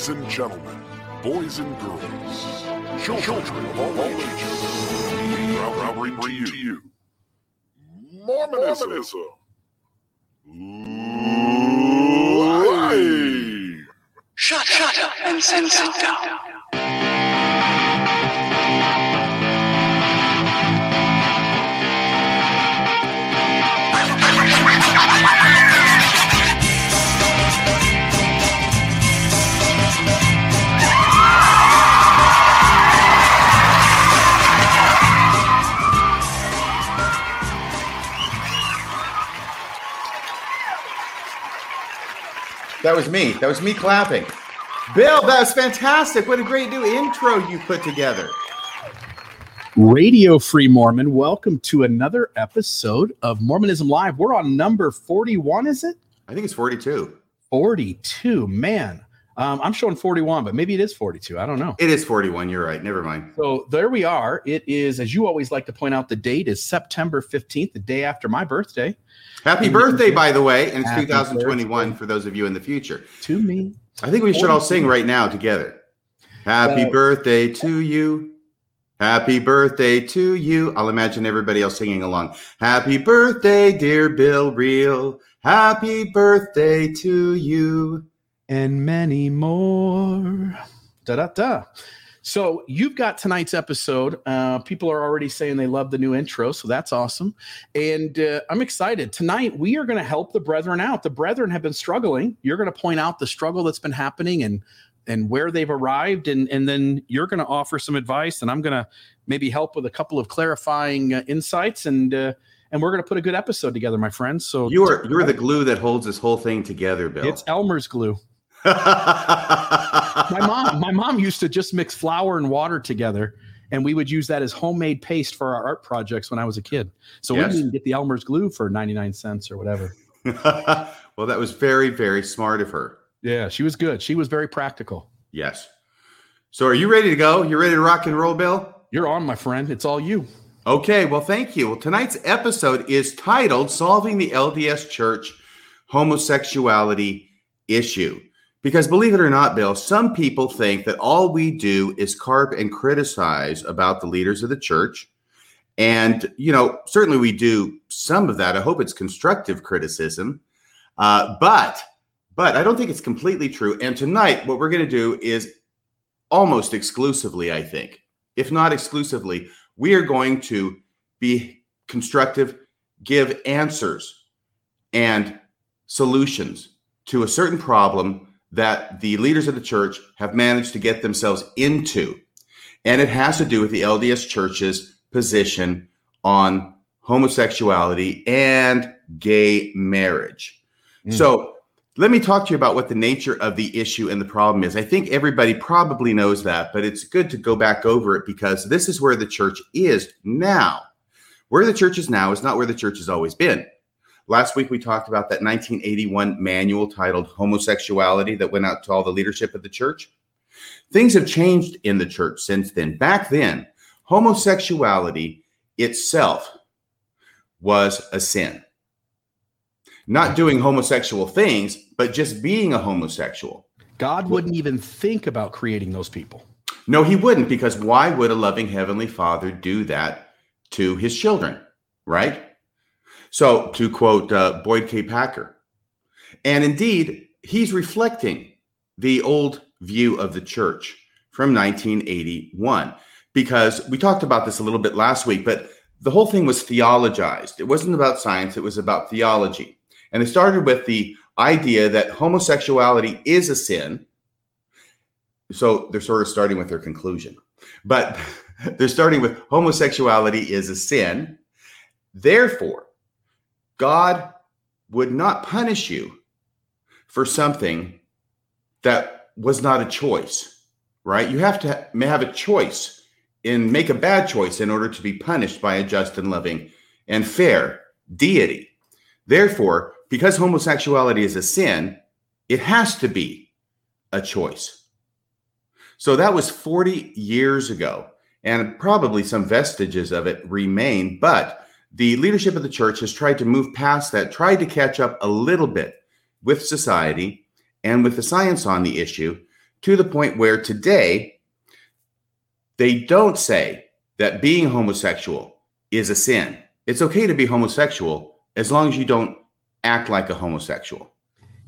Ladies and gentlemen, boys and girls, children of all ages, we proudly bring to you Mormonism. Live. Shut, shut up and sit down. That was me. That was me clapping. Bill, that was fantastic. What a great new intro you put together. Radio Free Mormon, welcome to another episode of Mormonism Live. We're on number 41, is it? I think it's 42. 42, man. Um, I'm showing 41, but maybe it is 42. I don't know. It is 41. You're right. Never mind. So there we are. It is, as you always like to point out, the date is September 15th, the day after my birthday. Happy And- birthday, by the way. And it's 2021 birthday. for those of you in the future. To me. I think we should all sing right now together. Happy Uh, birthday to you. Happy birthday to you. I'll imagine everybody else singing along. Happy birthday, dear Bill Reel. Happy birthday to you. and many more. Da da da. So you've got tonight's episode. Uh, people are already saying they love the new intro, so that's awesome. And uh, I'm excited. Tonight we are going to help the brethren out. The brethren have been struggling. You're going to point out the struggle that's been happening and and where they've arrived, and and then you're going to offer some advice, and I'm going to maybe help with a couple of clarifying uh, insights, and uh, and we're going to put a good episode together, my friends. So You are you're the glue that holds this whole thing together, Bill. it's Elmer's glue. My mom my mom used to just mix flour and water together and we would use that as homemade paste for our art projects when i was a kid so we didn't get the elmer's glue for 99 cents or whatever well, that was very, very smart of her. yeah she was good she was very practical Yes. So, are you ready to go? You ready to rock and roll, Bill? you're on my friend it's all you Okay, well, thank you. Well, tonight's episode is titled Solving the LDS Church Homosexuality Issue. Because believe it or not, Bill, some people think that all we do is carp and criticize about the leaders of the church. And, you know, certainly we do some of that. I hope it's constructive criticism. Uh, but, but I don't think it's completely true. And tonight, what we're going to do is almost exclusively, I think, if not exclusively, we are going to be constructive, give answers and solutions to a certain problem that the leaders of the church have managed to get themselves into. And it has to do with the LDS church's position on homosexuality and gay marriage. Mm. So, let me talk to you about what the nature of the issue and the problem is. I think everybody probably knows that, but it's good to go back over it because this is where the church is now. Where the church is now is not where the church has always been. Last week, we talked about that 1981 manual titled Homosexuality that went out to all the leadership of the church. Things have changed in the church since then. Back then, homosexuality itself was a sin. Not doing homosexual things, but just being a homosexual. god wouldn't even think about creating those people No, he wouldn't, because why would a loving heavenly father do that to his children, right? So, to quote uh, Boyd K. Packer, and indeed, he's reflecting the old view of the church from 1981, because we talked about this a little bit last week, but the whole thing was theologized. It wasn't about science, it was about theology. And it started with the idea that homosexuality is a sin. So they're sort of starting with their conclusion, but they're starting with homosexuality is a sin. Therefore, God would not punish you for something that was not a choice, right? You have to may have a choice and make a bad choice in order to be punished by a just and loving and fair deity. Therefore, because homosexuality is a sin, it has to be a choice. So that was 40 years ago, and probably some vestiges of it remain, but the leadership of the church has tried to move past that, tried to catch up a little bit with society and with the science on the issue to the point where today they don't say that being homosexual is a sin. It's okay to be homosexual as long as you don't act like a homosexual.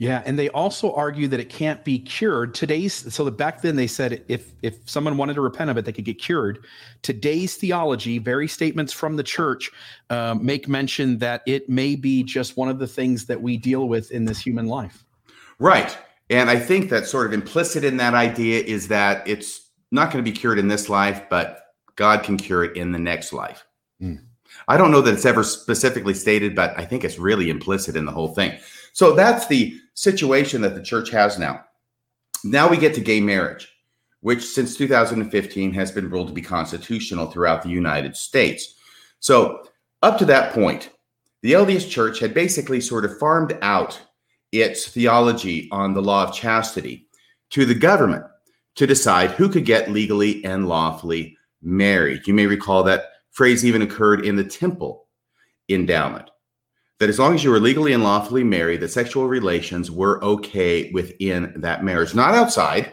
Yeah, and they also argue that it can't be cured. Today's so that back then they said if if someone wanted to repent of it, they could get cured. Today's theology, very statements from the church, um, make mention that it may be just one of the things that we deal with in this human life. Right, and I think that sort of implicit in that idea is that it's not going to be cured in this life, but God can cure it in the next life. Mm. I don't know that it's ever specifically stated, but I think it's really implicit in the whole thing. So that's the situation that the church has now. Now we get to gay marriage, which since 2015 has been ruled to be constitutional throughout the United States. So up to that point, the LDS Church had basically sort of farmed out its theology on the law of chastity to the government to decide who could get legally and lawfully married. You may recall that phrase even occurred in the temple endowment that as long as you were legally and lawfully married, that sexual relations were okay within that marriage, not outside.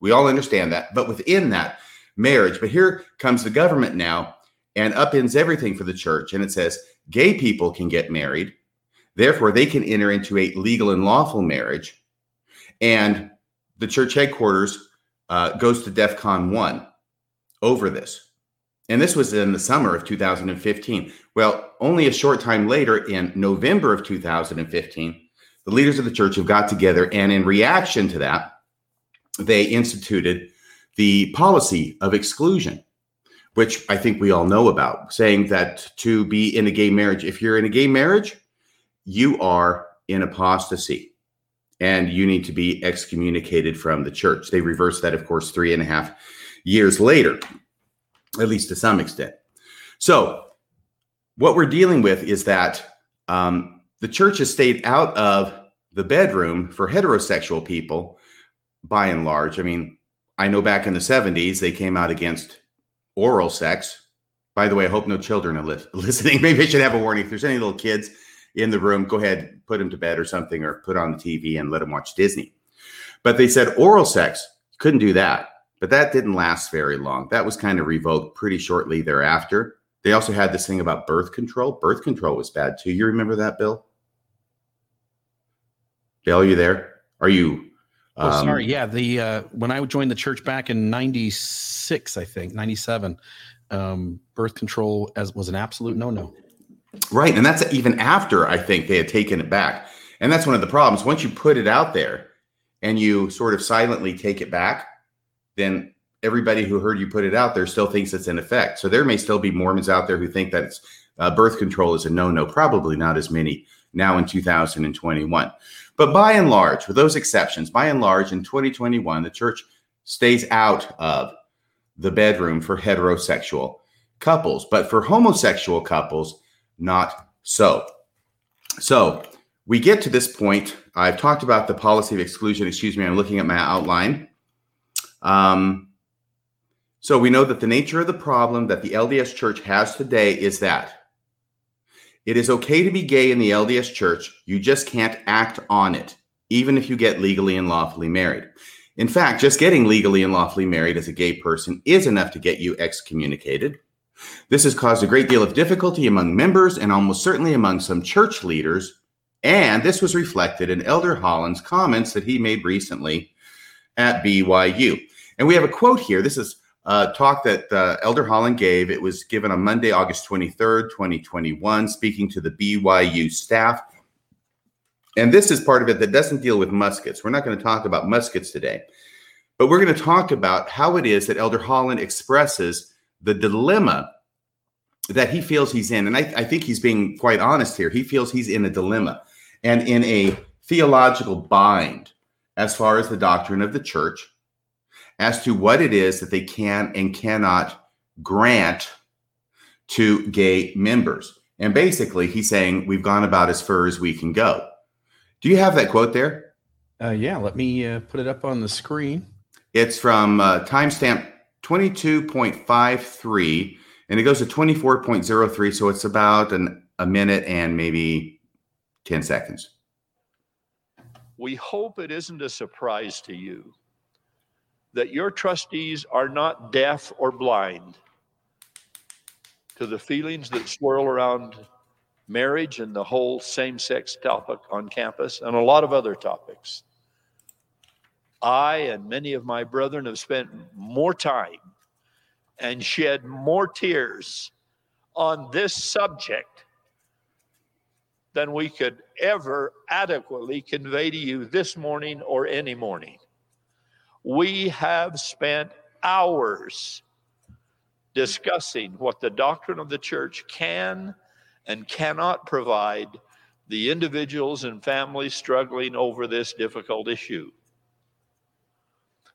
We all understand that, but within that marriage. But here comes the government now and upends everything for the church. And it says gay people can get married. Therefore, they can enter into a legal and lawful marriage. And the church headquarters uh, goes to DEF CON 1 over this. And this was in the summer of 2015. Well, only a short time later, in November of 2015, the leaders of the church have got together, and in reaction to that, they instituted the policy of exclusion, which I think we all know about, saying that to be in a gay marriage, if you're in a gay marriage, you are in apostasy and you need to be excommunicated from the church. They reversed that, of course, three and a half years later at least to some extent. So, what we're dealing with is that um, the church has stayed out of the bedroom for heterosexual people by and large. I mean, I know back in the 70s, they came out against oral sex. By the way, I hope no children are li- listening. Maybe I should have a warning. If there's any little kids in the room, go ahead, put them to bed or something, or put on the TV and let them watch Disney. But they said oral sex, couldn't do that. But that didn't last very long. That was kind of revoked pretty shortly thereafter. They also had this thing about birth control. Birth control was bad too. You remember that, Bill? Bill, are you there? Are you? Um, oh, sorry. Yeah, the uh, when I joined the church back in '96, I think '97, um, birth control as was an absolute no-no. Right, and that's even after I think they had taken it back. And that's one of the problems. Once you put it out there and you sort of silently take it back, then everybody who heard you put it out there still thinks it's in effect. So there may still be Mormons out there who think that uh, birth control is a no-no. Probably not as many now in 2021. But by and large, with those exceptions, by and large, in 2021, the church stays out of the bedroom for heterosexual couples, but for homosexual couples, not so. So we get to this point. I've talked about the policy of exclusion. Excuse me, I'm looking at my outline. Um, so we know that the nature of the problem that the LDS church has today is that it is okay to be gay in the LDS church. You just can't act on it, even if you get legally and lawfully married. In fact, just getting legally and lawfully married as a gay person is enough to get you excommunicated. This has caused a great deal of difficulty among members and almost certainly among some church leaders. And this was reflected in Elder Holland's comments that he made recently at BYU. And we have a quote here. This is a talk that uh, Elder Holland gave. It was given on Monday, August 23rd, 2021, speaking to the BYU staff. And this is part of it that doesn't deal with muskets. We're not going to talk about muskets today, but we're going to talk about how it is that Elder Holland expresses the dilemma that he feels he's in. And I, I think he's being quite honest here. He feels he's in a dilemma and in a theological bind as far as the doctrine of the church as to what it is that they can and cannot grant to gay members. And basically, he's saying we've gone about as far as we can go. Do you have that quote there? Uh, yeah, let me uh, put it up on the screen. It's from uh, timestamp 22.53 and it goes to 24.03. So it's about an, a minute and maybe 10 seconds. We hope it isn't a surprise to you that your trustees are not deaf or blind to the feelings that swirl around marriage and the whole same sex topic on campus and a lot of other topics. I and many of my brethren have spent more time and shed more tears on this subject than we could ever adequately convey to you this morning or any morning. We have spent hours discussing what the doctrine of the church can and cannot provide the individuals and families struggling over this difficult issue.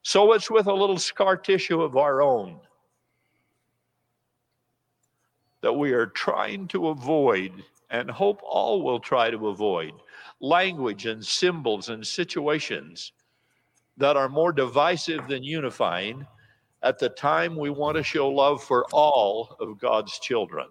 So it's with a little scar tissue of our own that we are trying to avoid and hope all will try to avoid language and symbols and situations that are more divisive than unifying at the time we want to show love for all of God's children.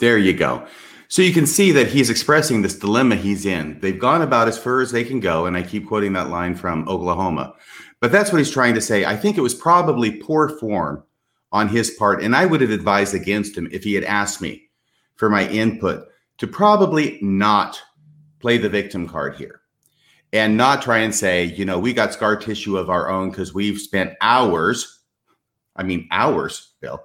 There you go. So you can see that he's expressing this dilemma he's in. They've gone about as far as they can go. And I keep quoting that line from Oklahoma. But that's what he's trying to say. I think it was probably poor form on his part. And I would have advised against him if he had asked me for my input to probably not play the victim card here and not try and say, you know, we got scar tissue of our own because we've spent hours, I mean, hours, Bill,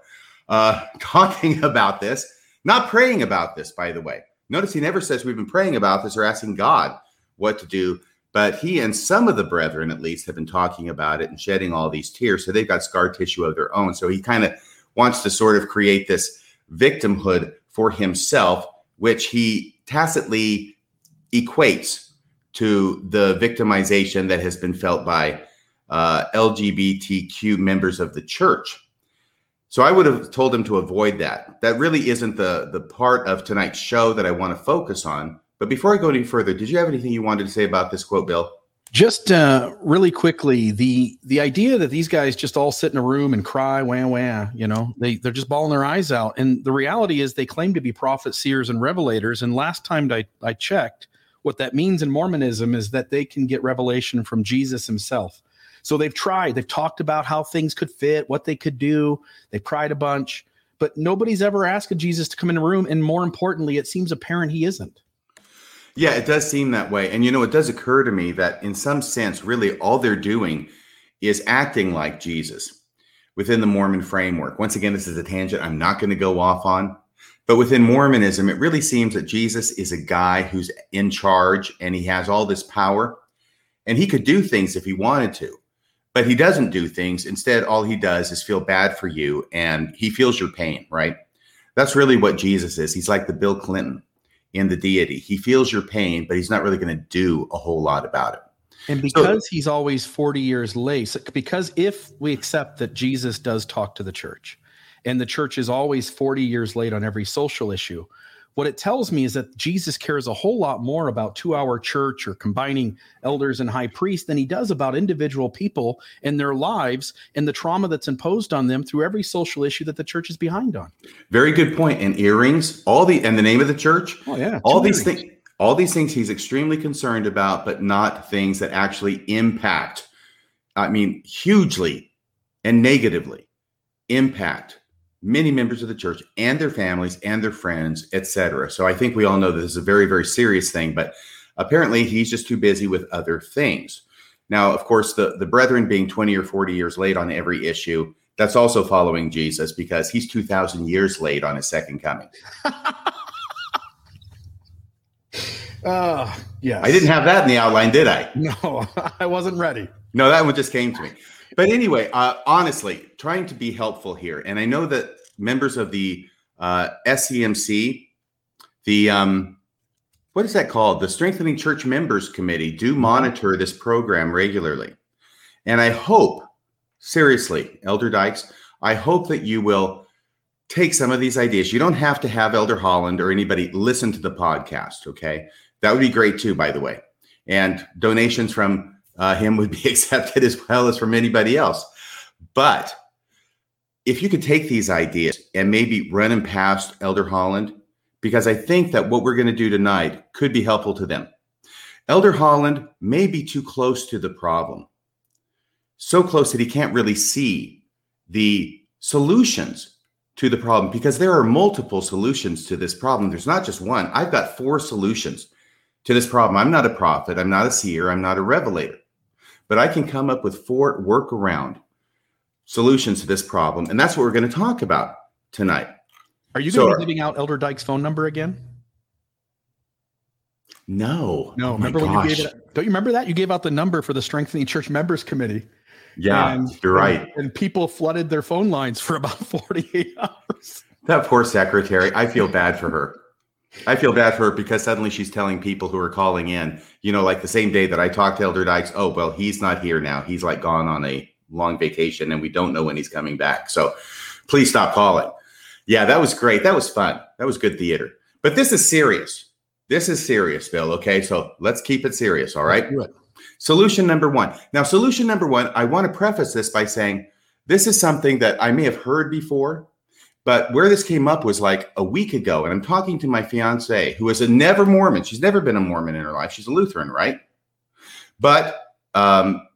uh, talking about this, not praying about this, by the way. Notice he never says we've been praying about this or asking God what to do but he and some of the brethren, at least, have been talking about it and shedding all these tears. So they've got scar tissue of their own. So he kind of wants to sort of create this victimhood for himself, which he tacitly equates to the victimization that has been felt by uh, LGBTQ members of the church. So I would have told him to avoid that. That really isn't the the part of tonight's show that I want to focus on. But before I go any further, did you have anything you wanted to say about this quote, Bill? Just uh, really quickly, the the idea that these guys just all sit in a room and cry, wah wah, you know, they they're just bawling their eyes out. And the reality is, they claim to be prophets, seers, and revelators. And last time I I checked, what that means in Mormonism is that they can get revelation from Jesus Himself. So they've tried, they've talked about how things could fit, what they could do. They cried a bunch, but nobody's ever asked Jesus to come in a room. And more importantly, it seems apparent he isn't. Yeah, it does seem that way. And you know, it does occur to me that in some sense, really all they're doing is acting like Jesus within the Mormon framework. Once again, this is a tangent I'm not going to go off on. But within Mormonism, it really seems that Jesus is a guy who's in charge and he has all this power and he could do things if he wanted to, but he doesn't do things. Instead, all he does is feel bad for you and he feels your pain, right? That's really what Jesus is. He's like the Bill Clinton in the deity. He feels your pain, but he's not really going to do a whole lot about it. And because so, he's always 40 years late, because if we accept that Jesus does talk to the church and the church is always 40 years late on every social issue, what it tells me is that Jesus cares a whole lot more about two hour church or combining elders and high priests than he does about individual people and their lives and the trauma that's imposed on them through every social issue that the church is behind on. Very good point. And earrings, all the and the name of the church. Oh yeah. All these things all these things he's extremely concerned about, but not things that actually impact, I mean, hugely and negatively impact many members of the church and their families and their friends, etc. So I think we all know this is a very, very serious thing, but apparently he's just too busy with other things. Now, of course, the, the brethren being 20 or 40 years late on every issue, that's also following Jesus because he's 2,000 years late on his second coming. Uh, yes. I didn't have that in the outline, did I? No, I wasn't ready. No, that one just came to me. But anyway, uh, honestly, trying to be helpful here, and I know that members of the uh, SCMC, the um, what is that called? The Strengthening Church Members Committee do monitor this program regularly, and I hope, seriously, Elder Dykes, I hope that you will take some of these ideas. You don't have to have Elder Holland or anybody listen to the podcast. Okay, that would be great too, by the way, and donations from uh, him would be accepted as well as from anybody else. But if you could take these ideas and maybe run them past Elder Holland, because I think that what we're going to do tonight could be helpful to them. Elder Holland may be too close to the problem. so close that he can't really see the solutions to the problem because there are multiple solutions to this problem. There's not just one. I've got four solutions to this problem. I'm not a prophet, I'm not a seer, I'm not a revelator, but I can come up with four workaround solutions to this problem. And that's what we're going to talk about tonight. Are you So- going to be giving out Elder Dyke's phone number again? No. No. Oh remember when you gave it? Don't you remember that? You gave out the number for the Strengthening Church Members Committee. Yeah, And- you're right. And, and people flooded their phone lines for about 48 hours. That poor secretary. I feel bad for her. I feel bad for her because suddenly she's telling people who are calling in, you know, like the same day that I talked to Elder Dykes, oh, well, he's not here now. He's like gone on a long vacation and we don't know when he's coming back. So please stop calling. Yeah, that was great. That was fun. That was good theater. But this is serious. This is serious, Bill. Okay. So let's keep it serious. All right. Solution number one. Now, solution number one, I want to preface this by saying this is something that I may have heard before, but where this came up was like a week ago. And I'm talking to my fiance, who is a never Mormon. She's never been a Mormon in her life. She's a Lutheran, right? But um,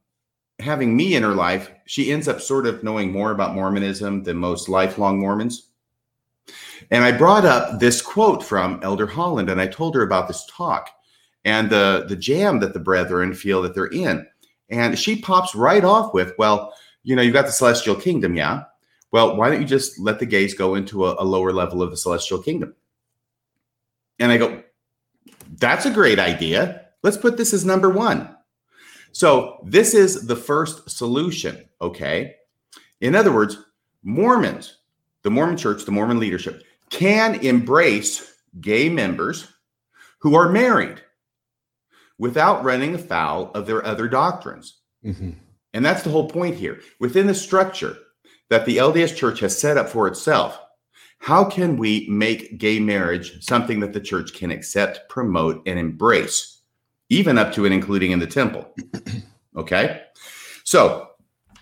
having me in her life, she ends up sort of knowing more about Mormonism than most lifelong Mormons. And I brought up this quote from Elder Holland, and I told her about this talk and the the jam that the brethren feel that they're in. And she pops right off with, well, you know, you've got the celestial kingdom, yeah. Well, why don't you just let the gays go into a, a lower level of the celestial kingdom? And I go, that's a great idea. Let's put this as number one. So this is the first solution, okay? In other words, Mormons, the Mormon church, the Mormon leadership can embrace gay members who are married without running afoul of their other doctrines. Mhm. And that's the whole point here. Within the structure that the LDS church has set up for itself, how can we make gay marriage something that the church can accept, promote, and embrace, even up to and including in the temple? okay. So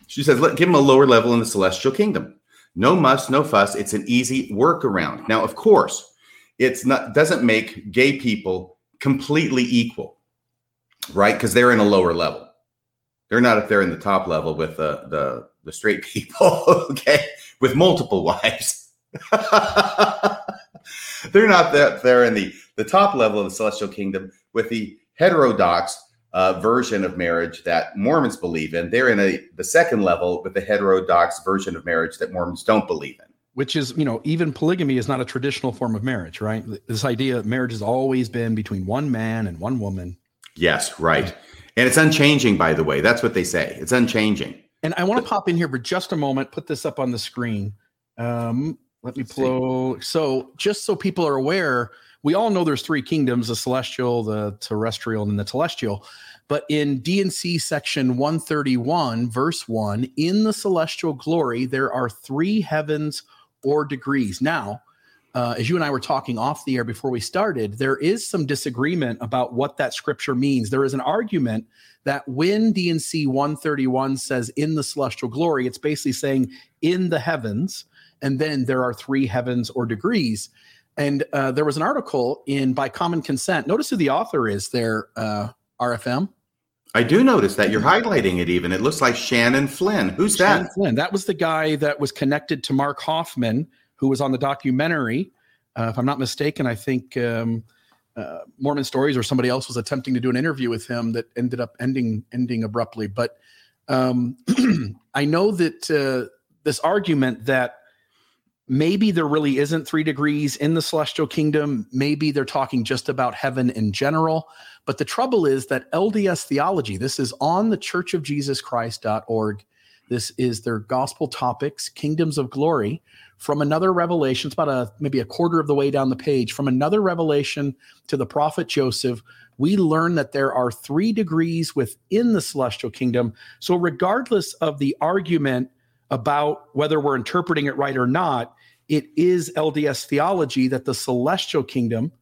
she says, let give them a lower level in the celestial kingdom. No muss, no fuss. It's an easy workaround. Now, of course, it's not doesn't make gay people completely equal, right? Because they're in a lower level. They're not up there in the top level with the the, the straight people, okay, with multiple wives. they're not that there in the the top level of the celestial kingdom with the heterodox uh, version of marriage that Mormons believe in. They're in a the second level with the heterodox version of marriage that Mormons don't believe in. Which is, you know, even polygamy is not a traditional form of marriage, right? This idea of marriage has always been between one man and one woman. Yes, right. And it's unchanging, by the way. That's what they say. It's unchanging. And I want to pop in here for just a moment, put this up on the screen. Um, let me pull. So, just so people are aware, we all know there's three kingdoms: the celestial, the terrestrial, and the telestial. But in D&C section 131, verse 1, in the celestial glory, there are three heavens or degrees. Now, uh, as you and I were talking off the air before we started, there is some disagreement about what that scripture means. There is an argument that when D&C 131 says in the celestial glory, it's basically saying in the heavens, and then there are three heavens or degrees. And uh, there was an article in By Common Consent. Notice who the author is there, uh, RFM. I do notice that you're highlighting it even. It looks like Shannon Flynn. Who's Shane that? Flynn. That was the guy that was connected to Mark Hofmann, who was on the documentary. Uh, if I'm not mistaken, I think um, uh, Mormon Stories or somebody else was attempting to do an interview with him that ended up ending ending abruptly. But um, I know that uh, this argument that maybe there really isn't three degrees in the celestial kingdom. Maybe they're talking just about heaven in general. But the trouble is that LDS theology, this is on the Church of Jesus churchofjesuschrist.org. This is their gospel topics, kingdoms of glory, from another revelation. It's about a maybe a quarter of the way down the page. From another revelation to the prophet Joseph, we learn that there are three degrees within the celestial kingdom. So, regardless of the argument about whether we're interpreting it right or not, it is LDS theology that the celestial kingdom,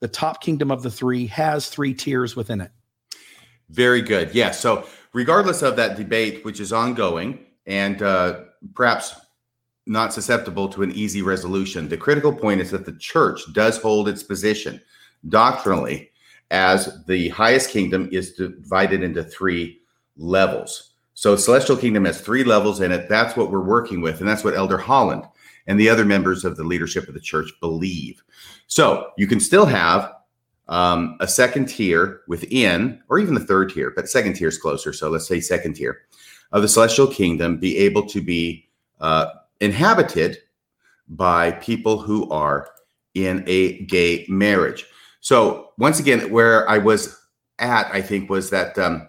the top kingdom of the three, has three tiers within it. Very good. Yeah. So, regardless of that debate, which is ongoing and uh, perhaps not susceptible to an easy resolution, the critical point is that the church does hold its position doctrinally as the highest kingdom is divided into three levels. So Celestial Kingdom has three levels in it. That's what we're working with, and that's what Elder Holland and the other members of the leadership of the church believe. So you can still have um, a second tier within, or even the third tier, but second tier is closer. So let's say second tier of the celestial kingdom be able to be uh, inhabited by people who are in a gay marriage. So once again, where I was at, I think was that um,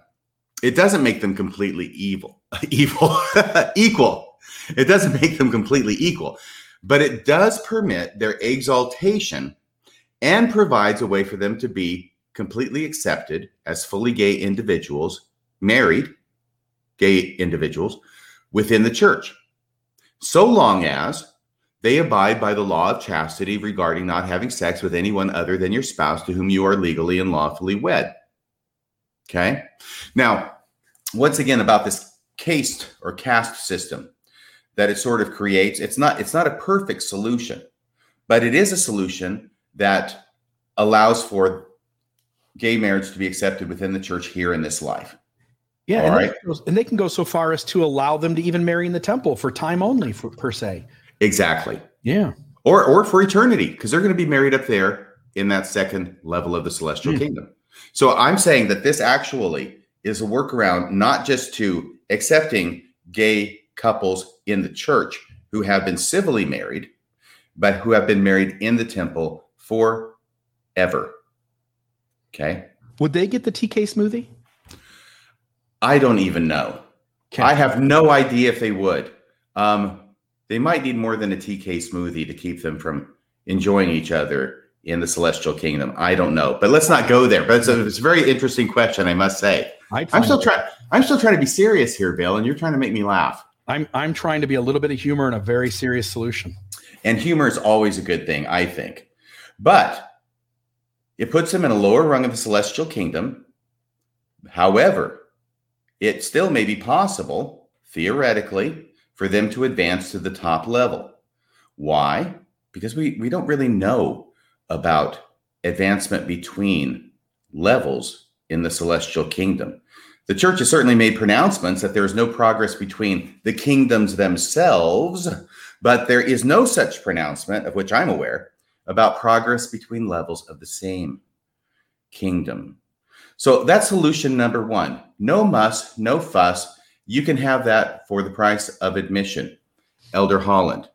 it doesn't make them completely evil, evil, equal. It doesn't make them completely equal, but it does permit their exaltation and provides a way for them to be completely accepted as fully gay individuals, married gay individuals within the church, so long as they abide by the law of chastity regarding not having sex with anyone other than your spouse to whom you are legally and lawfully wed. Okay. Now, once again, about this caste or caste system that it sort of creates, it's not it's not a perfect solution, but it is a solution that allows for gay marriage to be accepted within the church here in this life. Yeah, All and, right. they, and they can go so far as to allow them to even marry in the temple for time only, for, per se. Exactly. Yeah. Or or for eternity, because they're going to be married up there in that second level of the celestial Hmm. kingdom. So I'm saying that this actually is a workaround not just to accepting gay couples in the church who have been civilly married, but who have been married in the temple forever. Okay. Would they get the TK smoothie? I don't even know. Okay. I have no idea if they would. Um, they might need more than a TK smoothie to keep them from enjoying each other in the celestial kingdom. I don't know, but let's not go there. But it's a, it's a very interesting question, I must say. I'd I'm still trying. I'm still trying to be serious here, Bill, and you're trying to make me laugh. I'm I'm trying to be a little bit of humor and a very serious solution. And humor is always a good thing, I think. But it puts them in a lower rung of the celestial kingdom. However, it still may be possible, theoretically, for them to advance to the top level. Why? Because we, we don't really know about advancement between levels in the celestial kingdom. The church has certainly made pronouncements that there is no progress between the kingdoms themselves, but there is no such pronouncement, of which I'm aware, about progress between levels of the same kingdom. So that's solution number one. No muss, no fuss. You can have that for the price of admission. Elder Holland.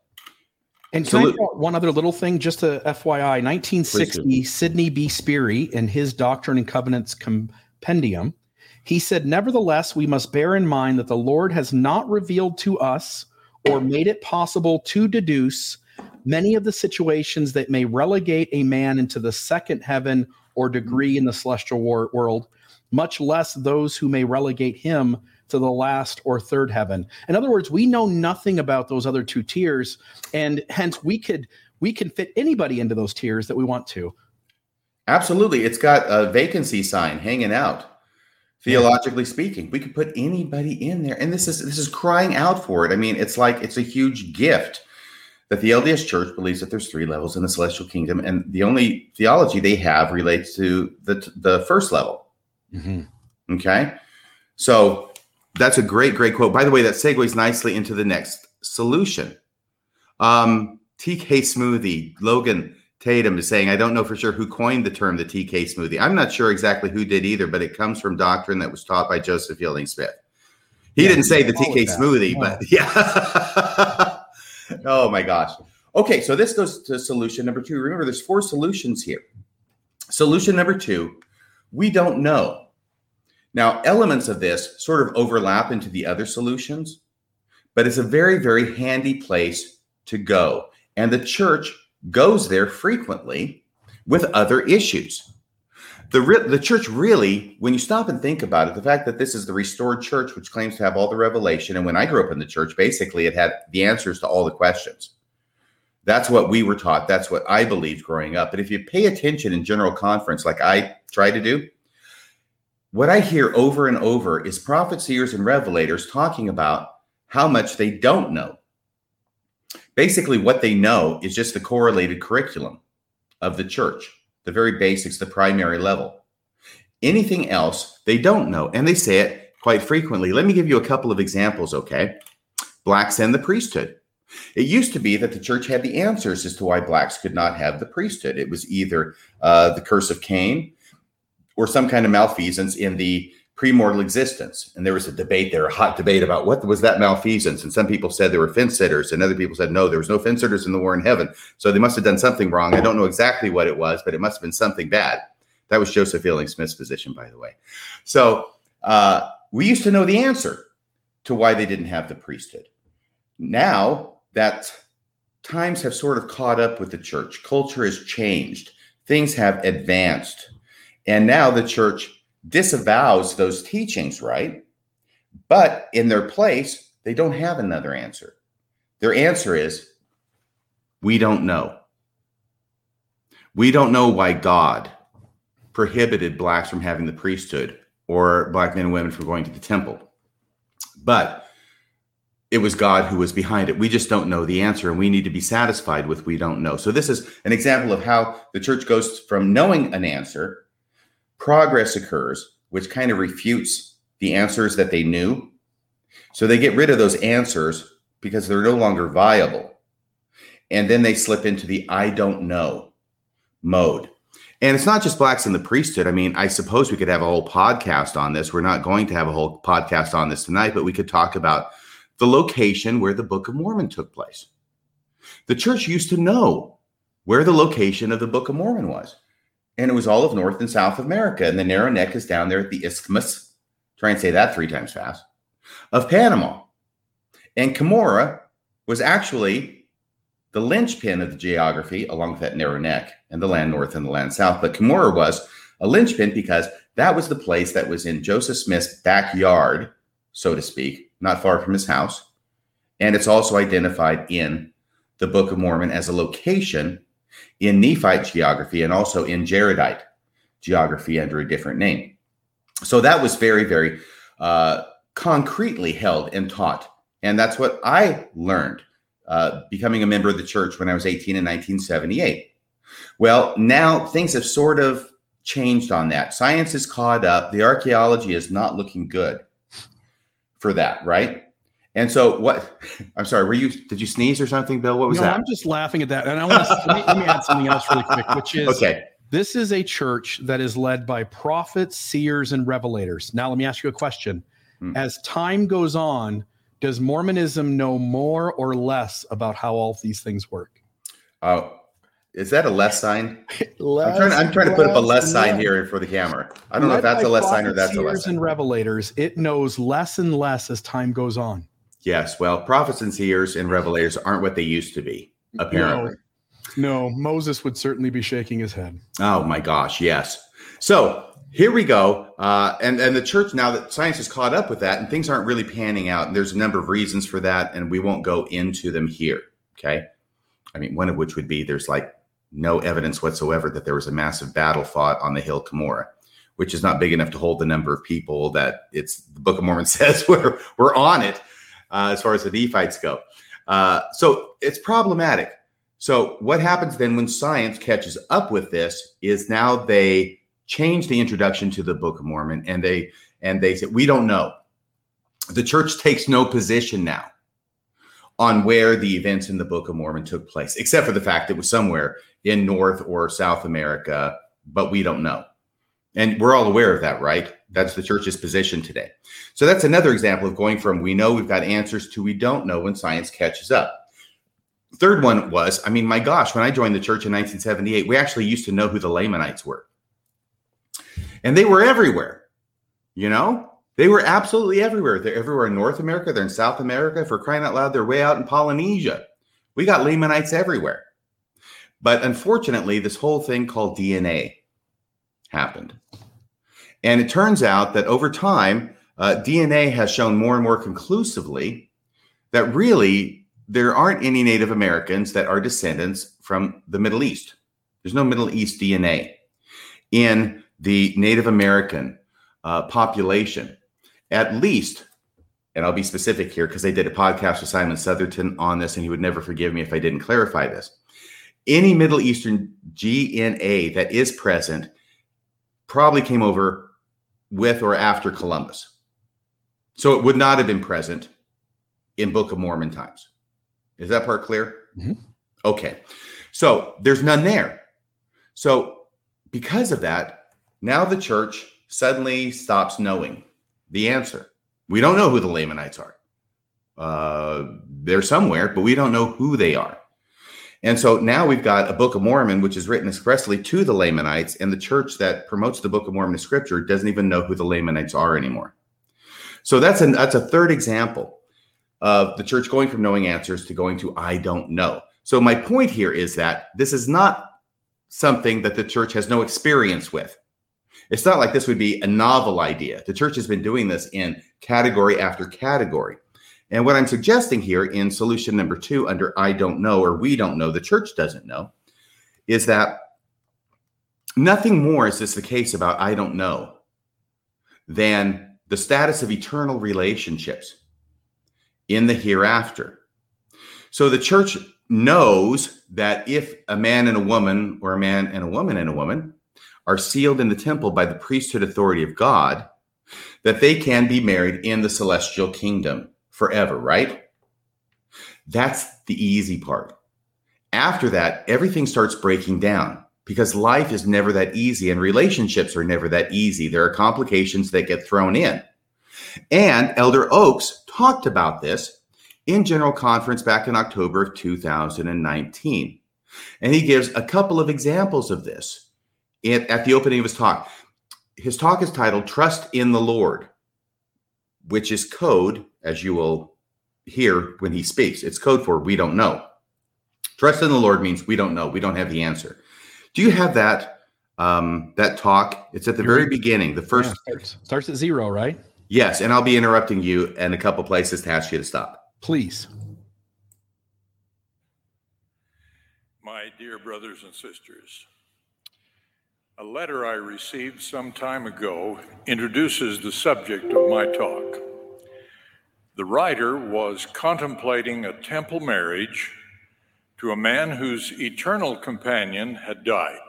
And can I one other little thing, just a FYI, 1960, Sidney B. Sperry in his Doctrine and Covenants compendium, he said, Nevertheless, we must bear in mind that the Lord has not revealed to us or made it possible to deduce many of the situations that may relegate a man into the second heaven or hmm. degree in the celestial wor- world, much less those who may relegate him to the last or third heaven. In other words, we know nothing about those other two tiers, and hence we could we can fit anybody into those tiers that we want to. Absolutely. It's got a vacancy sign hanging out. Hmm. Theologically speaking, we could put anybody in there. And this is this is crying out for it. I mean, it's like it's a huge gift that the LDS Church believes that there's three levels in the celestial kingdom, and the only theology they have relates to the the first level. Okay. So that's a great, great quote. By the way, that segues nicely into the next solution. Um, TK smoothie, Logan Tatum is saying, I don't know for sure who coined the term the TK smoothie. I'm not sure exactly who did either, but it comes from doctrine that was taught by Joseph Fielding Smith. He Yeah, didn't say the TK smoothie, No. but yeah. oh my gosh. Okay, so this goes to solution number two. Remember, there's four solutions here. Solution number two, we don't know. Now, elements of this sort of overlap into the other solutions, but it's a very, very handy place to go. And the church goes there frequently with other issues. The, re- the church really, when you stop and think about it, the fact that this is the restored church, which claims to have all the revelation, and when I grew up in the church, basically it had the answers to all the questions. That's what we were taught. That's what I believed growing up. But if you pay attention in general conference, like I try to do, what I hear over and over is prophets, seers, and revelators talking about how much they don't know. Basically, what they know is just the correlated curriculum of the church, the very basics, the primary level. Anything else, they don't know. And they say it quite frequently. Let me give you a couple of examples, okay? Blacks and the priesthood. It used to be that the church had the answers as to why blacks could not have the priesthood. It was either uh, the curse of Cain or some kind of malfeasance in the premortal existence. And there was a debate there, a hot debate about what was that malfeasance. And some people said there were fence sitters, and other people said no, there was no fence sitters in the war in heaven. So they must have done something wrong. I don't know exactly what it was, but it must have been something bad. That was Joseph Fielding Smith's position, by the way. So uh, we used to know the answer to why they didn't have the priesthood. Now that times have sort of caught up with the church, culture has changed, things have advanced. And now the church disavows those teachings, right? But in their place, they don't have another answer. Their answer is we don't know. We don't know why God prohibited blacks from having the priesthood or black men and women from going to the temple. But it was God who was behind it. We just don't know the answer, and we need to be satisfied with we don't know. So, this is an example of how the church goes from knowing an answer, progress occurs, which kind of refutes the answers that they knew. So, they get rid of those answers because they're no longer viable. And then they slip into the I don't know mode. And it's not just blacks in the priesthood. I mean, I suppose we could have a whole podcast on this. We're not going to have a whole podcast on this tonight, but we could talk about the location where the Book of Mormon took place. The church used to know where the location of the Book of Mormon was. And it was all of North and South America. And the narrow neck is down there at the Isthmus. Try and say that three times fast. Of Panama. And Cumorah was actually the linchpin of the geography along with that narrow neck and the land north and the land south. But Cumorah was a linchpin because that was the place that was in Joseph Smith's backyard, so to speak, not far from his house. And it's also identified in the Book of Mormon as a location in Nephite geography and also in Jaredite geography under a different name. So that was very, very uh, concretely held and taught. And that's what I learned uh, becoming a member of the church when I was 18 in 1978. Well, now things have sort of changed on that. Science is caught up. The archaeology is not looking good for that, right? And so, what? I'm sorry. Were you? Did you sneeze or something, Bill? What was no, that? I'm just laughing at that, and I want to let, me, let me add something else really quick, which is okay. This is a church that is led by prophets, seers, and revelators. Now, let me ask you a question. Hmm. As time goes on, does Mormonism know more or less about how all these things work? Oh, is that a less sign? less, I'm, trying, I'm trying to put up a less sign here for the camera. I don't know if that's a less sign or that's a less sign. and revelators, it knows less and less as time goes on. Yes. Well, prophets and seers and revelators aren't what they used to be, apparently. No, no Moses would certainly be shaking his head. Oh my gosh, yes. So here we go. Uh, and, and the church, now that science has caught up with that and things aren't really panning out, and there's a number of reasons for that, and we won't go into them here. Okay. I mean, one of which would be there's like no evidence whatsoever that there was a massive battle fought on the hill Cumorah, which is not big enough to hold the number of people that it's the Book of Mormon says we're we're on it uh, as far as the Nephites go. Uh, so it's problematic. So what happens then when science catches up with this is now they change the introduction to the Book of Mormon and they and they say we don't know. The church takes no position now on where the events in the Book of Mormon took place, except for the fact it was somewhere in North or South America, but we don't know. And we're all aware of that, right? That's the church's position today. So that's another example of going from we know we've got answers to we don't know when science catches up. Third one was, I mean, my gosh, when I joined the church in 1978, we actually used to know who the Lamanites were. And they were everywhere, you know? They were absolutely everywhere. They're everywhere in North America, they're in South America. For crying out loud, they're way out in Polynesia. We got Lamanites everywhere. But unfortunately, this whole thing called DNA happened. And it turns out that over time, uh, DNA has shown more and more conclusively that really there aren't any Native Americans that are descendants from the Middle East. There's no Middle East DNA in the Native American uh, population. At least, and I'll be specific here because I did a podcast with Simon Southerton on this, and he would never forgive me if I didn't clarify this any Middle Eastern DNA that is present probably came over with or after Columbus. So it would not have been present in Book of Mormon times. Is that part clear? Mhm. Okay. So there's none there. So because of that, now the church suddenly stops knowing the answer. We don't know who the Lamanites are. Uh, they're somewhere, but we don't know who they are. And so now we've got a Book of Mormon, which is written expressly to the Lamanites, and the church that promotes the Book of Mormon as scripture doesn't even know who the Lamanites are anymore. So that's an that's a third example of the church going from knowing answers to going to I don't know. So my point here is that this is not something that the church has no experience with. It's not like this would be a novel idea. The church has been doing this in category after category. And what I'm suggesting here in solution number two, under I don't know or we don't know, the church doesn't know, is that nothing more is this the case about I don't know than the status of eternal relationships in the hereafter. So the church knows that if a man and a woman, or a man and a woman and a woman, are sealed in the temple by the priesthood authority of God, that they can be married in the celestial kingdom forever, right? That's the easy part. After that, everything starts breaking down because life is never that easy and relationships are never that easy. There are complications that get thrown in. And Elder Oaks talked about this in General Conference back in October of 2019. And he gives a couple of examples of this at the opening of his talk. His talk is titled Trust in the Lord, which is code, as you will hear when he speaks. It's code for we don't know. Trust in the Lord means we don't know. We don't have the answer. Do you have that um, that talk? It's at the very beginning, the first. Yeah, starts, starts at zero, right? Yes, and I'll be interrupting you in a couple places to ask you to stop. Please. My dear brothers and sisters, a letter I received some time ago introduces the subject of my talk. The writer was contemplating a temple marriage to a man whose eternal companion had died.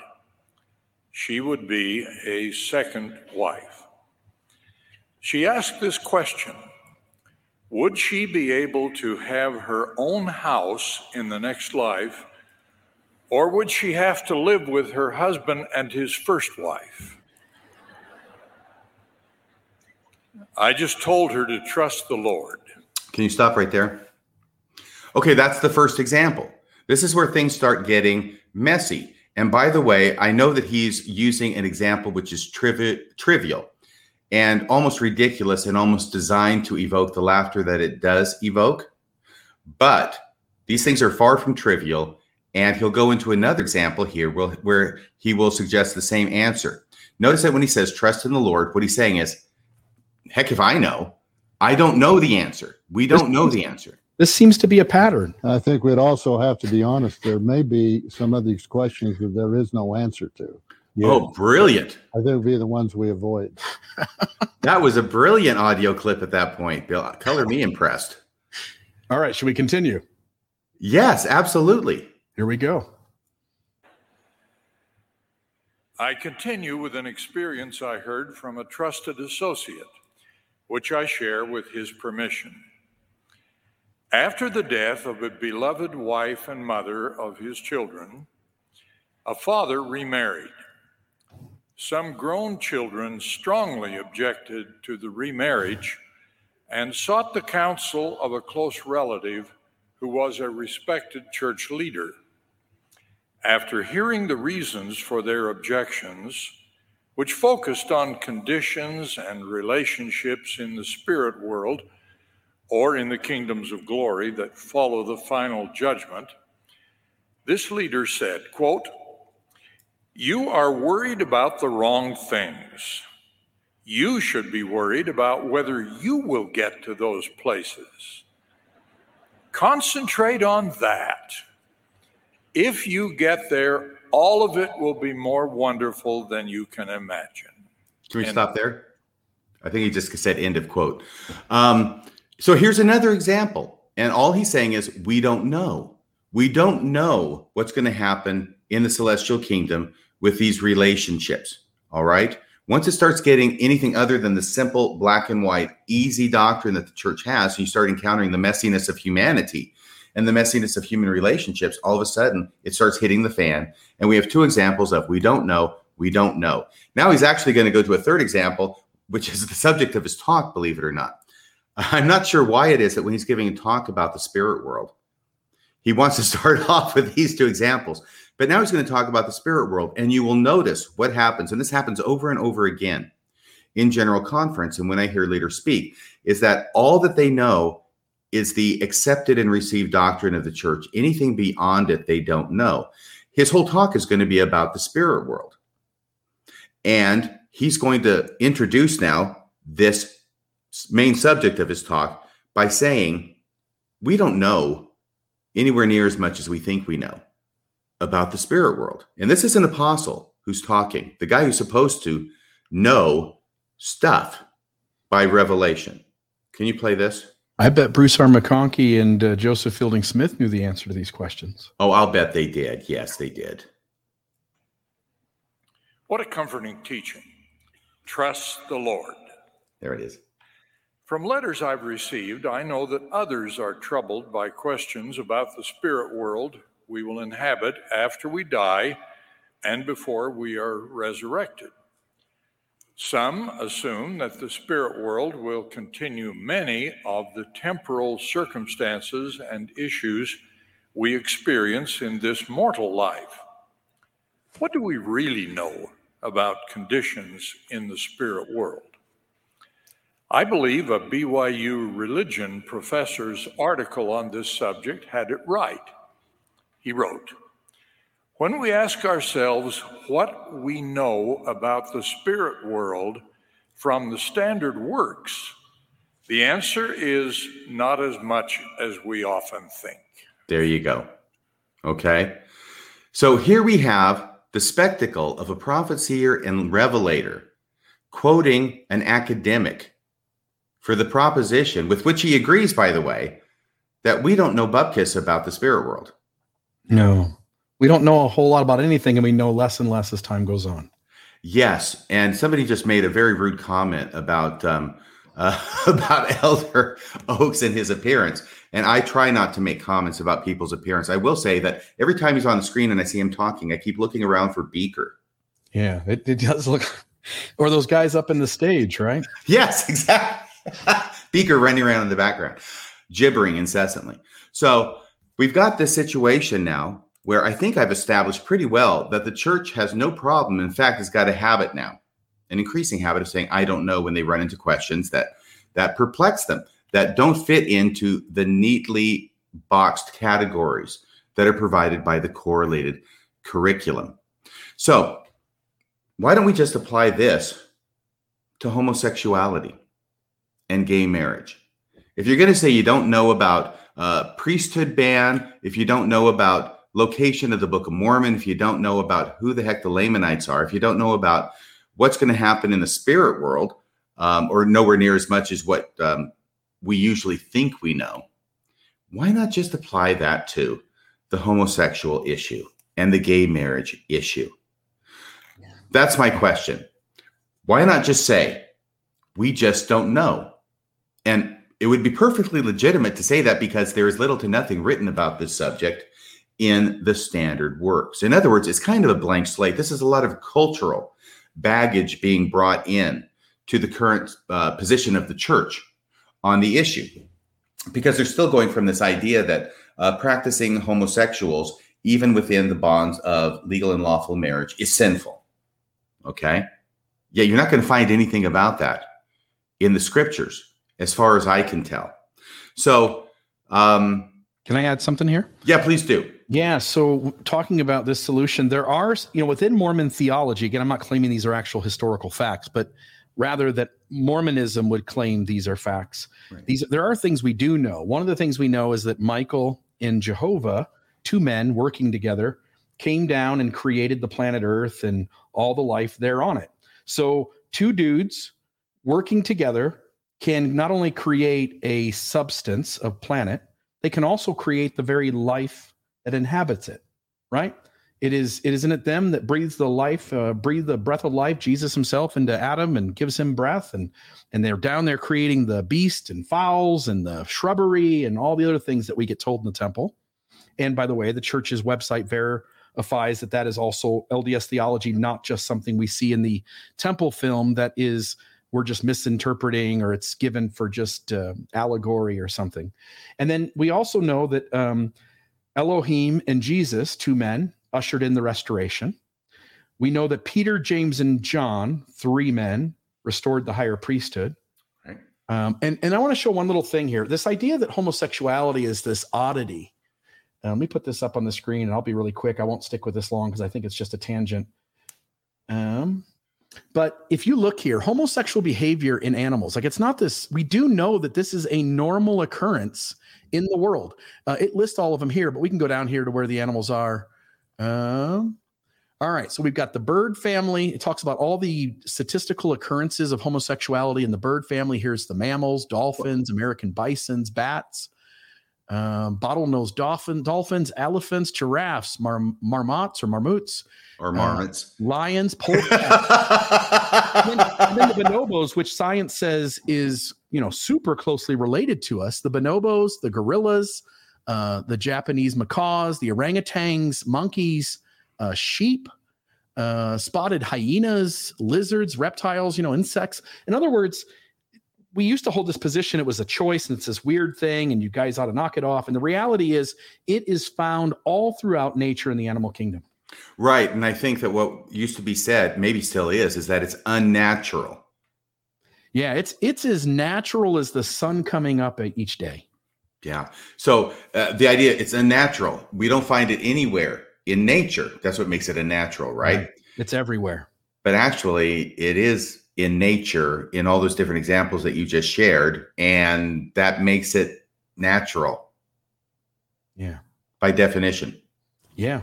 She would be a second wife. She asked this question Would she be able to have her own house in the next life, or would she have to live with her husband and his first wife? I just told her to trust the Lord. Can you stop right there? Okay, that's the first example. This is where things start getting messy. And by the way, I know that he's using an example which is trivi- trivial and almost ridiculous and almost designed to evoke the laughter that it does evoke. But these things are far from trivial. And he'll go into another example here where he will suggest the same answer. Notice that when he says trust in the Lord, what he's saying is, heck, if I know, I don't know the answer. We don't know the answer. This seems to be a pattern. I think we'd also have to be honest. There may be some of these questions that there is no answer to. Oh, brilliant. I think would be the ones we avoid. That was a brilliant audio clip at that point, Bill. Color me impressed. All right, should we continue? Yes, absolutely. Here we go. I continue with an experience I heard from a trusted associate, which I share with his permission. After the death of a beloved wife and mother of his children, a father remarried. Some grown children strongly objected to the remarriage and sought the counsel of a close relative who was a respected church leader. After hearing the reasons for their objections, which focused on conditions and relationships in the spirit world or in the kingdoms of glory that follow the final judgment, this leader said, quote, you are worried about the wrong things. You should be worried about whether you will get to those places. Concentrate on that. If you get there, all of it will be more wonderful than you can imagine. Can we And- stop there? I think he just said end of quote. Um, so here's another example. And all he's saying is, we don't know. We don't know what's going to happen in the celestial kingdom with these relationships. All right. Once it starts getting anything other than the simple black and white, easy doctrine that the church has, you start encountering the messiness of humanity and the messiness of human relationships. All of a sudden, it starts hitting the fan. And we have two examples of we don't know, we don't know. Now he's actually going to go to a third example, which is the subject of his talk, believe it or not. I'm not sure why it is that when he's giving a talk about the spirit world, he wants to start off with these two examples. But now he's going to talk about the spirit world. And you will notice what happens, and this happens over and over again in general conference. And when I hear leaders speak, is that all that they know is the accepted and received doctrine of the church. Anything beyond it, they don't know. His whole talk is going to be about the spirit world. And he's going to introduce now this main subject of his talk by saying, We don't know anywhere near as much as we think we know about the spirit world. And this is an apostle who's talking, the guy who's supposed to know stuff by revelation. Can you play this? I bet Bruce R. McConkie and uh, Joseph Fielding Smith knew the answer to these questions. Oh, I'll bet they did. Yes, they did. What a comforting teaching. Trust the Lord. There it is. From letters I've received, I know that others are troubled by questions about the spirit world we will inhabit after we die and before we are resurrected. Some assume that the spirit world will continue many of the temporal circumstances and issues we experience in this mortal life. What do we really know about conditions in the spirit world? I believe a BYU religion professor's article on this subject had it right he wrote, When we ask ourselves what we know about the spirit world from the standard works, the answer is not as much as we often think. There you go. Okay. So here we have the spectacle of a prophet, seer, and revelator quoting an academic for the proposition, with which he agrees, by the way, that we don't know bupkis about the spirit world. No, we don't know a whole lot about anything, and we know less and less as time goes on. Yes, and somebody just made a very rude comment about um, uh, about Elder Oaks and his appearance. And I try not to make comments about people's appearance. I will say that every time he's on the screen and I see him talking, I keep looking around for Beaker. Yeah, it, it does look, or those guys up in the stage, right? Yes, exactly. Beaker running around in the background, gibbering incessantly. So We've got this situation now where I think I've established pretty well that the church has no problem. In fact, has got a habit now, an increasing habit of saying, I don't know when they run into questions that that perplex them, that don't fit into the neatly boxed categories that are provided by the correlated curriculum. So, why don't we just apply this to homosexuality and gay marriage? If you're going to say you don't know about uh, priesthood ban, if you don't know about location of the Book of Mormon, if you don't know about who the heck the Lamanites are, if you don't know about what's going to happen in the spirit world, um, or nowhere near as much as what um, we usually think we know, why not just apply that to the homosexual issue and the gay marriage issue? That's my question. Why not just say, we just don't know? And it would be perfectly legitimate to say that because there is little to nothing written about this subject in the standard works. In other words, it's kind of a blank slate. This is a lot of cultural baggage being brought in to the current uh, position of the church on the issue because they're still going from this idea that uh, practicing homosexuals, even within the bonds of legal and lawful marriage, is sinful. Okay. Yeah, you're not going to find anything about that in the scriptures as far as I can tell. So, um, can I add something here? Yeah, please do. Yeah. So, talking about this solution, there are, you know, within Mormon theology, again, I'm not claiming these are actual historical facts, but rather that Mormonism would claim these are facts. Right. These there are things we do know. One of the things we know is that Michael and Jehovah, two men working together, came down and created the planet Earth and all the life there on it. So, two dudes working together can not only create a substance of planet, they can also create the very life that inhabits it, right? It is it isn't it them that breathes the life, uh, breathe the breath of life, Jesus himself into Adam and gives him breath, and and they're down there creating the beast and fowls and the shrubbery and all the other things that we get told in the temple. And by the way, the church's website verifies that that is also LDS theology, not just something we see in the temple film that is we're just misinterpreting or it's given for just uh, allegory or something. And then we also know that um, Elohim and Jesus, two men, ushered in the restoration. We know that Peter, James, and John, three men, restored the higher priesthood. Right. Um, and, and I want to show one little thing here. This idea that homosexuality is this oddity. Uh, let me put this up on the screen and I'll be really quick. I won't stick with this long because I think it's just a tangent. Um, but if you look here, homosexual behavior in animals, like it's not this, we do know that this is a normal occurrence in the world. Uh, it lists all of them here, but we can go down here to where the animals are. Um, all right, so we've got the bird family. It talks about all the statistical occurrences of homosexuality in the bird family. Here's the mammals, dolphins, American bisons, bats, um, bottlenose dolphin, dolphins, elephants, giraffes, mar- marmots or marmots, Or marmots. lions, polecats. and, then, and then the bonobos, which science says is you know super closely related to us. The bonobos, the gorillas, uh, the Japanese macaws, the orangutans, monkeys, uh, sheep, uh, spotted hyenas, lizards, reptiles, you know, insects. In other words, we used to hold this position. It was a choice and it's this weird thing, and you guys ought to knock it off. And the reality is, it is found all throughout nature in the animal kingdom. Right. And I think that what used to be said, maybe still is, is that it's unnatural. Yeah, it's it's as natural as the sun coming up at each day. Yeah. So uh, the idea, it's unnatural. We don't find it anywhere in nature. That's what makes it unnatural, right? It's everywhere. But actually, it is in nature in all those different examples that you just shared. And that makes it natural Yeah. by definition. Yeah.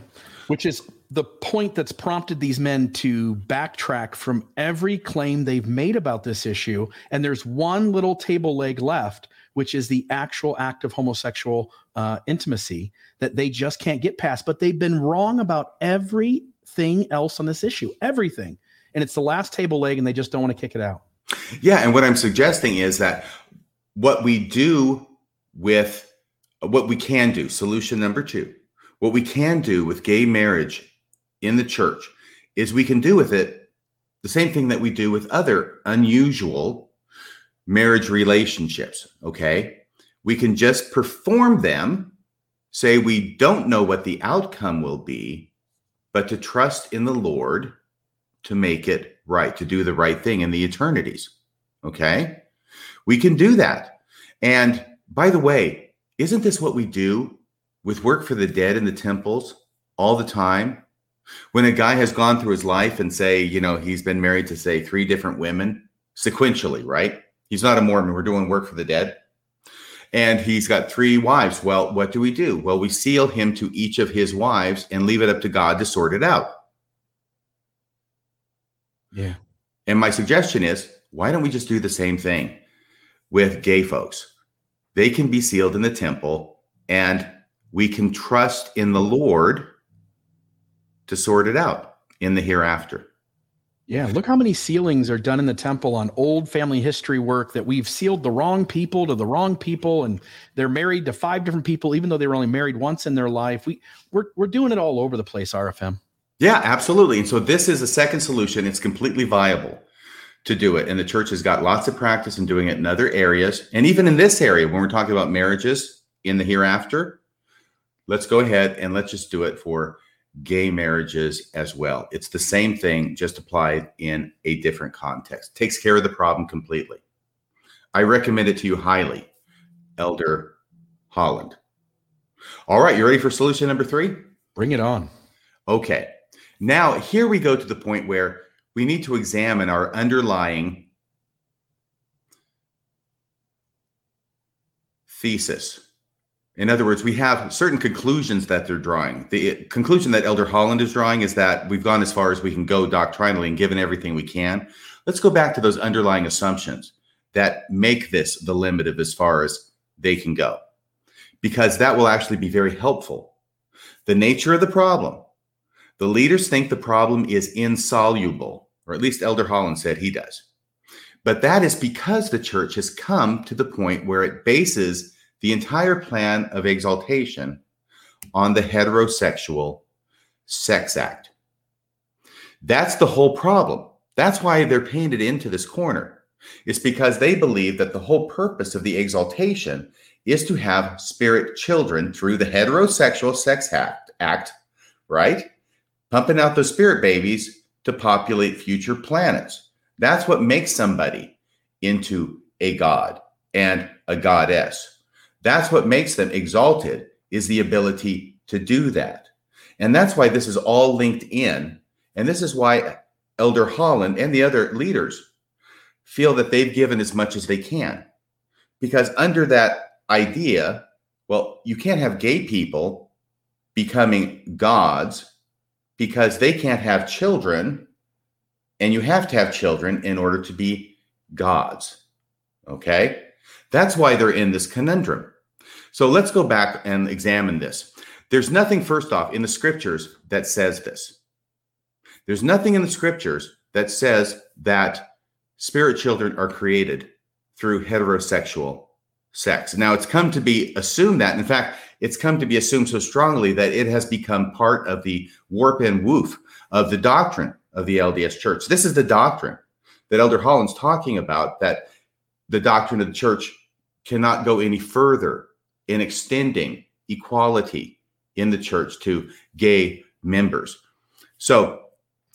Which is the point that's prompted these men to backtrack from every claim they've made about this issue. And there's one little table leg left, which is the actual act of homosexual uh, intimacy that they just can't get past. But they've been wrong about everything else on this issue, everything. And it's the last table leg, and they just don't want to kick it out. Yeah, and what I'm suggesting is that what we do with what we can do, solution number two, what we can do with gay marriage in the church is we can do with it the same thing that we do with other unusual marriage relationships. Okay. We can just perform them, say we don't know what the outcome will be, but to trust in the Lord to make it right, to do the right thing in the eternities. Okay. We can do that. And by the way, isn't this what we do with work for the dead in the temples all the time? When a guy has gone through his life and say, you know, he's been married to say three different women sequentially, right? He's not a Mormon. We're doing work for the dead. And he's got three wives. Well, what do we do? Well, we seal him to each of his wives and leave it up to God to sort it out. Yeah. And my suggestion is why don't we just do the same thing with gay folks? They can be sealed in the temple and we can trust in the Lord to sort it out in the hereafter. Yeah, look how many sealings are done in the temple on old family history work that we've sealed the wrong people to the wrong people, and they're married to five different people, even though they were only married once in their life. We we're we're doing it all over the place, RFM. Yeah, absolutely. And so this is a second solution. It's completely viable to do it. And the church has got lots of practice in doing it in other areas. And even in this area, when we're talking about marriages in the hereafter, let's go ahead and let's just do it for gay marriages as well. It's the same thing, just applied in a different context. Takes care of the problem completely. I recommend it to you highly, Elder Holland. All right, you ready for solution number three? Bring it on. Okay. Now, here we go to the point where we need to examine our underlying thesis. In other words, we have certain conclusions that they're drawing. The conclusion that Elder Holland is drawing is that we've gone as far as we can go doctrinally and given everything we can. Let's go back to those underlying assumptions that make this the limit of as far as they can go, because that will actually be very helpful. The nature of the problem, The leaders think the problem is insoluble, or at least Elder Holland said he does. But that is because the church has come to the point where it bases the entire plan of exaltation on the heterosexual sex act. That's the whole problem. That's why they're painted into this corner. It's because they believe that the whole purpose of the exaltation is to have spirit children through the heterosexual sex act, act right? Pumping out those spirit babies to populate future planets. That's what makes somebody into a god and a goddess. That's what makes them exalted is the ability to do that. And that's why this is all linked in. And this is why Elder Holland and the other leaders feel that they've given as much as they can. Because under that idea, well, you can't have gay people becoming gods because they can't have children. And you have to have children in order to be gods. Okay? That's why they're in this conundrum. So let's go back and examine this. There's nothing, first off, in the scriptures that says this. There's nothing in the scriptures that says that spirit children are created through heterosexual sex. Now, it's come to be assumed that, in fact, it's come to be assumed so strongly that it has become part of the warp and woof of the doctrine of the LDS church. This is the doctrine that Elder Holland's talking about, that the doctrine of the church cannot go any further in extending equality in the church to gay members. So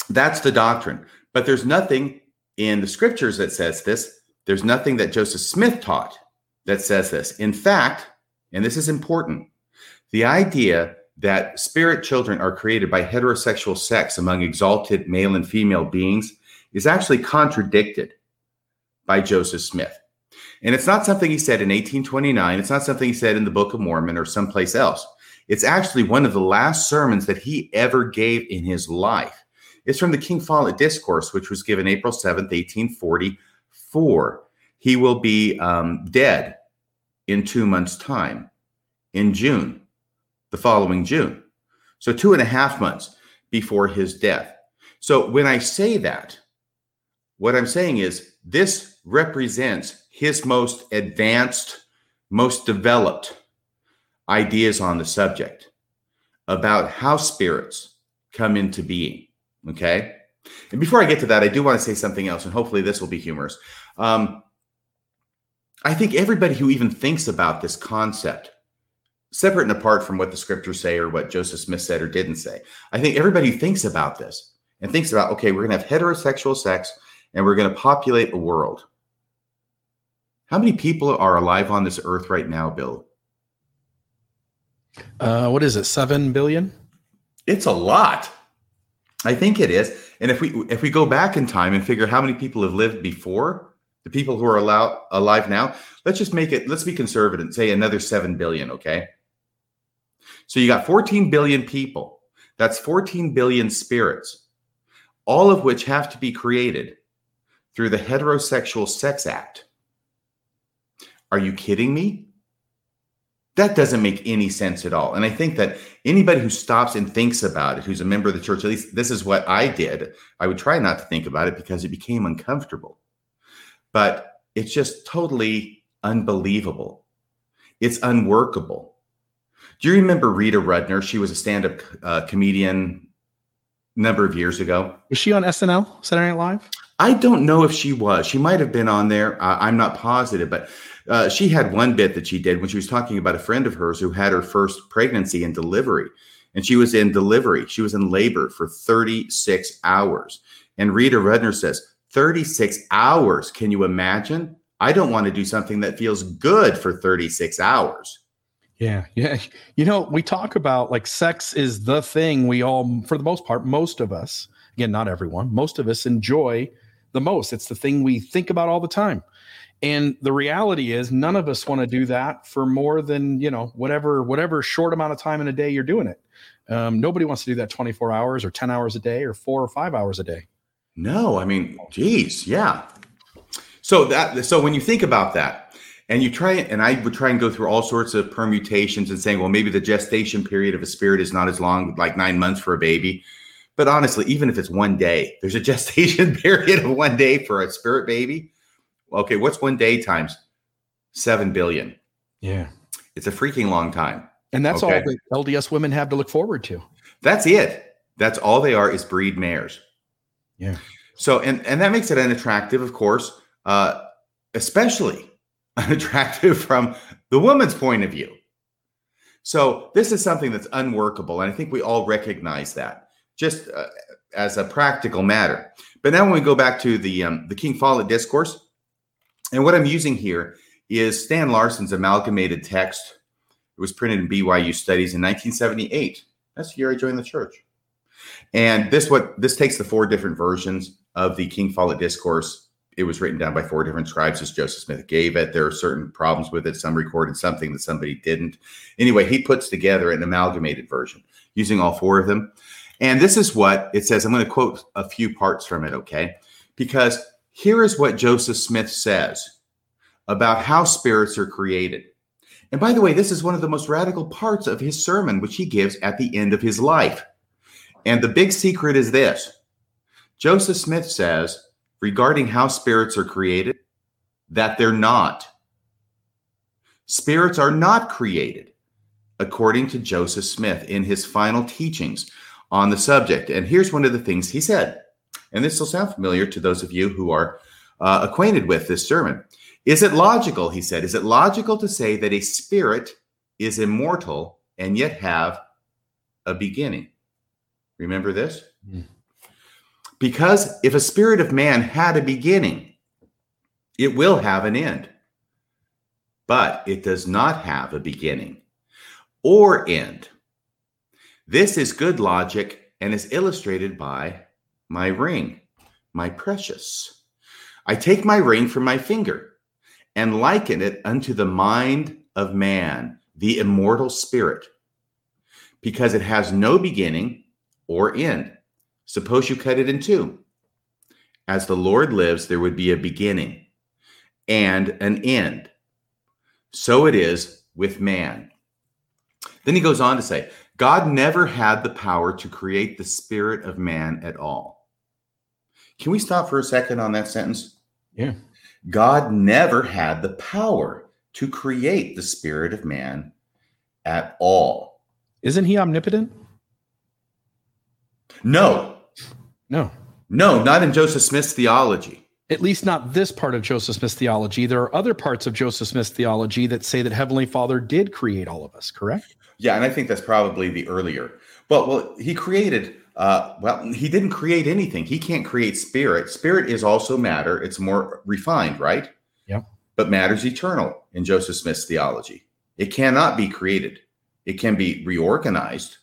that's the doctrine. But there's nothing in the scriptures that says this. There's nothing that Joseph Smith taught that says this. In fact, and this is important, the idea that spirit children are created by heterosexual sex among exalted male and female beings is actually contradicted by Joseph Smith. And it's not something he said in 1829. It's not something he said in the Book of Mormon or someplace else. It's actually one of the last sermons that he ever gave in his life. It's from the King Follett Discourse, which was given April 7th, 1844. He will be um, dead in two months' time, in June, the following June. So, two and a half months before his death. So, when I say that, what I'm saying is this represents his most advanced, most developed ideas on the subject about how spirits come into being. Okay. And before I get to that, I do want to say something else, and hopefully this will be humorous. Um, I think everybody who even thinks about this concept, separate and apart from what the scriptures say or what Joseph Smith said or didn't say, I think everybody thinks about this and thinks about, okay, we're going to have heterosexual sex and we're going to populate a world how many people are alive on this earth right now, Bill? Uh, what is it? Seven billion? It's a lot. I think it is. And if we if we go back in time and figure how many people have lived before the people who are allowed, alive now, let's just make it. Let's be conservative and say another seven billion. Okay. So you got 14 billion people. That's 14 billion spirits, all of which have to be created through the heterosexual sex act. Are you kidding me? That doesn't make any sense at all. And I think that anybody who stops and thinks about it, who's a member of the church, at least this is what I did. I would try not to think about it because it became uncomfortable. But it's just totally unbelievable. It's unworkable. Do you remember Rita Rudner? She was a stand up uh, comedian a number of years ago. Was she on SNL, Saturday Night Live? I don't know if she was. She might have been on there. Uh, I'm not positive, but uh, she had one bit that she did when she was talking about a friend of hers who had her first pregnancy and delivery. And she was in delivery, she was in labor for 36 hours. And Rita Rudner says, 36 hours. Can you imagine? I don't want to do something that feels good for 36 hours. Yeah, yeah. You know, we talk about like sex is the thing we all, for the most part, most of us, again, not everyone, most of us enjoy the most. It's the thing we think about all the time. And the reality is none of us want to do that for more than, you know, whatever, whatever short amount of time in a day you're doing it. Um, nobody wants to do that 24 hours or 10 hours a day or four or five hours a day. No, I mean, geez, yeah. So that, so when you think about that, and you try and I would try and go through all sorts of permutations and saying, well, maybe the gestation period of a spirit is not as long, like nine months for a baby. But honestly, even if it's one day, there's a gestation period of one day for a spirit baby. Okay, what's one day times seven billion? Yeah. It's a freaking long time. And that's Okay. all that LDS women have to look forward to. That's it. That's all they are is breed mares. Yeah. So and and that makes it unattractive, of course, uh, especially unattractive from the woman's point of view. So this is something that's unworkable, and I think we all recognize that, just uh, as a practical matter. But now, when we go back to the um, the King Follett discourse, and what I'm using here is Stan Larson's amalgamated text. It was printed in BYU Studies in 1978. That's the year I joined the church. And this what this takes the four different versions of the King Follett discourse. It was written down by four different scribes as Joseph Smith gave it. There are certain problems with it. Some recorded something that somebody didn't. Anyway, he puts together an amalgamated version using all four of them. And this is what it says. I'm going to quote a few parts from it, okay? Because here is what Joseph Smith says about how spirits are created. And by the way, this is one of the most radical parts of his sermon, which he gives at the end of his life. And the big secret is this Joseph Smith says regarding how spirits are created that they're not. Spirits are not created, according to Joseph Smith in his final teachings on the subject. And here's one of the things he said, and this will sound familiar to those of you who are uh, acquainted with this sermon. Is it logical, he said, is it logical to say that a spirit is immortal and yet have a beginning? Remember this? Mm. Because if a spirit of man had a beginning, it will have an end. But it does not have a beginning or end. This is good logic and is illustrated by my ring, my precious. I take my ring from my finger and liken it unto the mind of man, the immortal spirit, because it has no beginning or end. Suppose you cut it in two. As the Lord lives, there would be a beginning and an end. So it is with man. Then he goes on to say, God never had the power to create the spirit of man at all. Can we stop for a second on that sentence? Yeah. God never had the power to create the spirit of man at all. Isn't he omnipotent? No, No. no, not in Joseph Smith's theology. At least not this part of Joseph Smith's theology. There are other parts of Joseph Smith's theology that say that Heavenly Father did create all of us, correct? Yeah, and I think that's probably the earlier. Well, well, he created. Uh, well, he didn't create anything. He can't create spirit. Spirit is also matter. It's more refined, right? Yeah. But matter's eternal in Joseph Smith's theology. It cannot be created. It can be reorganized,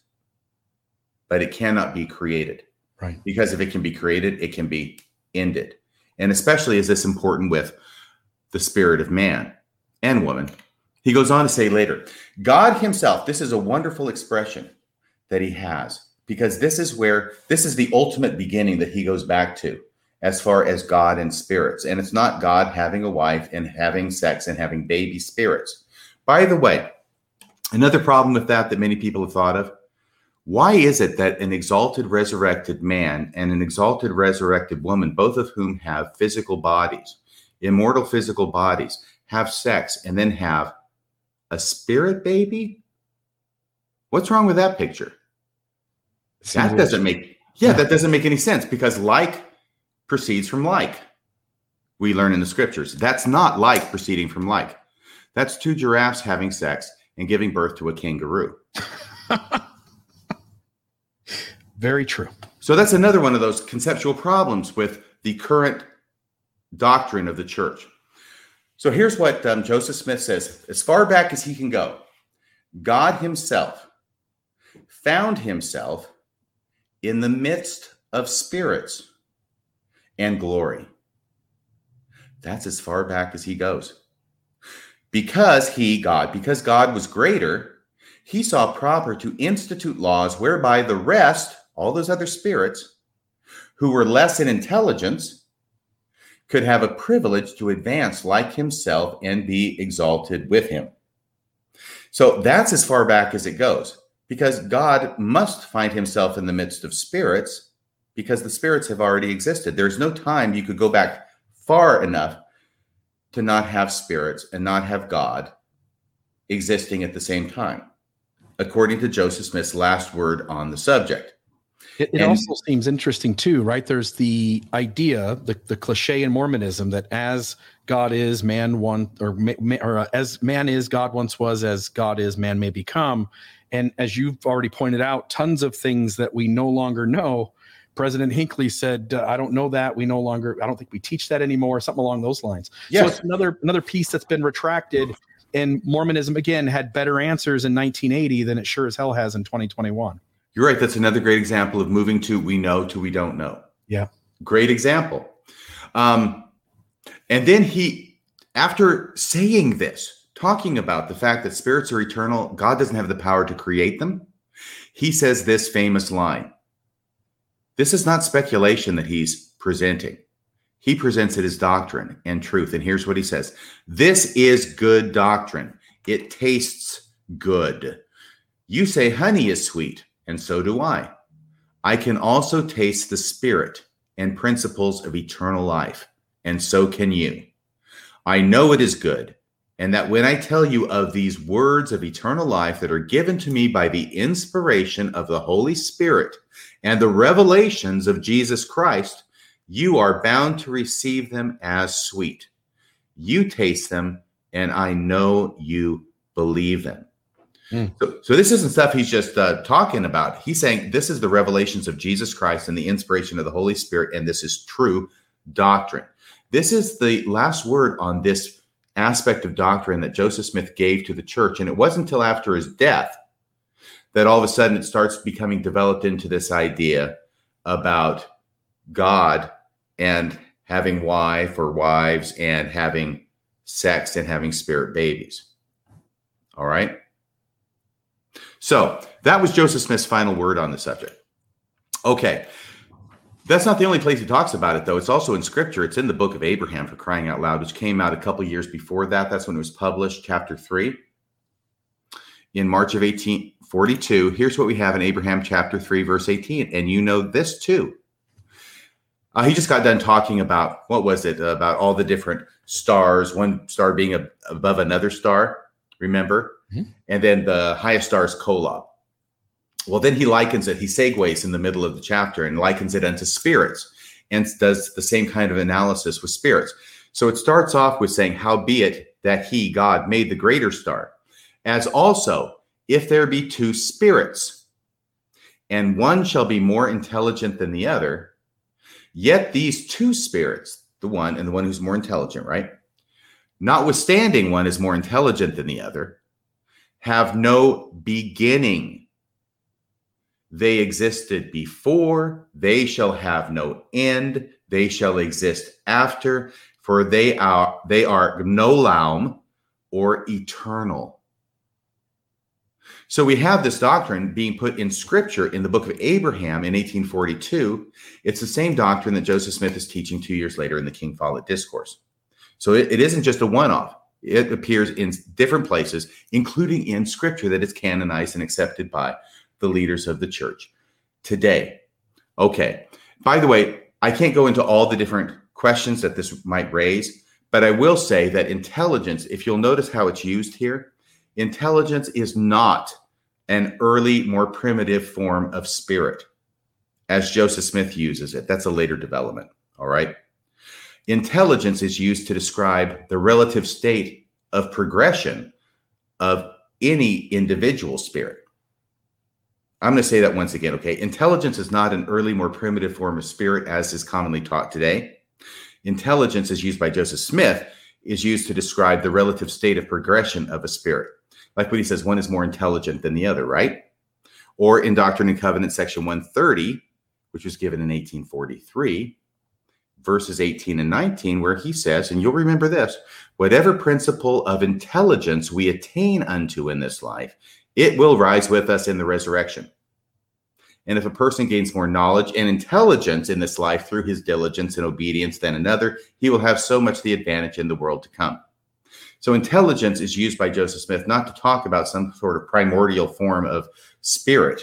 but it cannot be created. Right. Because if it can be created, it can be ended. And especially is this important with the spirit of man and woman. He goes on to say later, God himself, this is a wonderful expression that he has because this is where this is the ultimate beginning that he goes back to as far as God and spirits. And it's not God having a wife and having sex and having baby spirits. By the way, another problem with that that many people have thought of why is it that an exalted resurrected man and an exalted resurrected woman, both of whom have physical bodies, immortal physical bodies, have sex and then have a spirit baby? What's wrong with that picture? That doesn't make yeah, that doesn't make any sense because like proceeds from like. We learn in the scriptures. That's not like proceeding from like. That's two giraffes having sex and giving birth to a kangaroo. Very true. So that's another one of those conceptual problems with the current doctrine of the church. So here's what um, Joseph Smith says as far back as he can go, God Himself found Himself in the midst of spirits and glory. That's as far back as he goes. Because he, God, because God was greater, he saw proper to institute laws whereby the rest, all those other spirits, who were less in intelligence, could have a privilege to advance like himself and be exalted with him. So that's as far back as it goes. because God must find himself in the midst of spirits because the spirits have already existed. There's no time you could go back far enough to not have spirits and not have God existing at the same time, according to Joseph Smith's last word on the subject. It, it And- also seems interesting too, right? There's the idea, the, the cliche in Mormonism that as God is, man one, or, or uh, as man is, God once was, as God is, man may become. And as you've already pointed out, tons of things that we no longer know. President Hinckley said, uh, "I don't know that. We no longer. I don't think we teach that anymore. Something along those lines." So it's another another piece that's been retracted. And Mormonism again had better answers in 1980 than it sure as hell has in 2021. You're right. That's another great example of moving to we know to we don't know. Yeah. Great example. Um, and then he, after saying this, talking about the fact that spirits are eternal, God doesn't have the power to create them, he says this famous line. This is not speculation that he's presenting. He presents it as doctrine and truth. And here's what he says This is good doctrine. It tastes good. You say honey is sweet, and so do I. I can also taste the spirit and principles of eternal life, and so can you. I know it is good, and that when I tell you of these words of eternal life that are given to me by the inspiration of the Holy Spirit and the revelations of Jesus Christ, you are bound to receive them as sweet. You taste them, and I know you believe them. So, so this isn't stuff he's just uh, talking about. He's saying this is the revelations of Jesus Christ and the inspiration of the Holy Spirit, and this is true doctrine. This is the last word on this aspect of doctrine that Joseph Smith gave to the church. And it wasn't until after his death that all of a sudden it starts becoming developed into this idea about God and having wife or wives and having sex and having spirit babies. All right. So that was Joseph Smith's final word on the subject. Okay. That's not the only place he talks about it, though. It's also in scripture. It's in the book of Abraham for crying out loud, which came out a couple years before that. That's when it was published, chapter three. In March of 1842, here's what we have in Abraham chapter 3, verse 18. And you know this too. Uh, he just got done talking about what was it? About all the different stars, one star being above another star, remember? Mm-hmm. And then the highest star is Kolob. Well, then he likens it, he segues in the middle of the chapter and likens it unto spirits and does the same kind of analysis with spirits. So it starts off with saying, Howbeit that he, God, made the greater star, as also if there be two spirits, and one shall be more intelligent than the other, yet these two spirits, the one and the one who's more intelligent, right? Notwithstanding one is more intelligent than the other, have no beginning. They existed before, they shall have no end, they shall exist after, for they are they are gnolaum or eternal. So we have this doctrine being put in scripture in the book of Abraham in 1842. It's the same doctrine that Joseph Smith is teaching two years later in the King Follett Discourse. So it, it isn't just a one off, it appears in different places, including in scripture that is canonized and accepted by the leaders of the church today. Okay. By the way, I can't go into all the different questions that this might raise, but I will say that intelligence, if you'll notice how it's used here, intelligence is not an early, more primitive form of spirit, as Joseph Smith uses it. That's a later development. All right. Intelligence is used to describe the relative state of progression of any individual spirit. I'm going to say that once again, okay? Intelligence is not an early, more primitive form of spirit as is commonly taught today. Intelligence, as used by Joseph Smith, is used to describe the relative state of progression of a spirit. Like what he says, one is more intelligent than the other, right? Or in Doctrine and Covenant, section 130, which was given in 1843, verses 18 and 19, where he says, and you'll remember this whatever principle of intelligence we attain unto in this life, it will rise with us in the resurrection. And if a person gains more knowledge and intelligence in this life through his diligence and obedience than another, he will have so much the advantage in the world to come. So, intelligence is used by Joseph Smith not to talk about some sort of primordial form of spirit,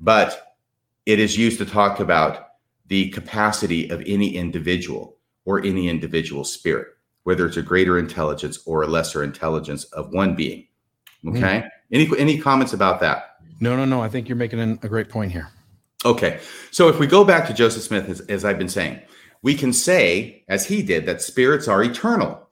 but it is used to talk about the capacity of any individual or any individual spirit, whether it's a greater intelligence or a lesser intelligence of one being. Hmm. Okay. Any any comments about that? No, no, no. I think you're making an- a great point here. Okay. So if we go back to Joseph Smith, as, as I've been saying, we can say, as he did, that spirits are eternal.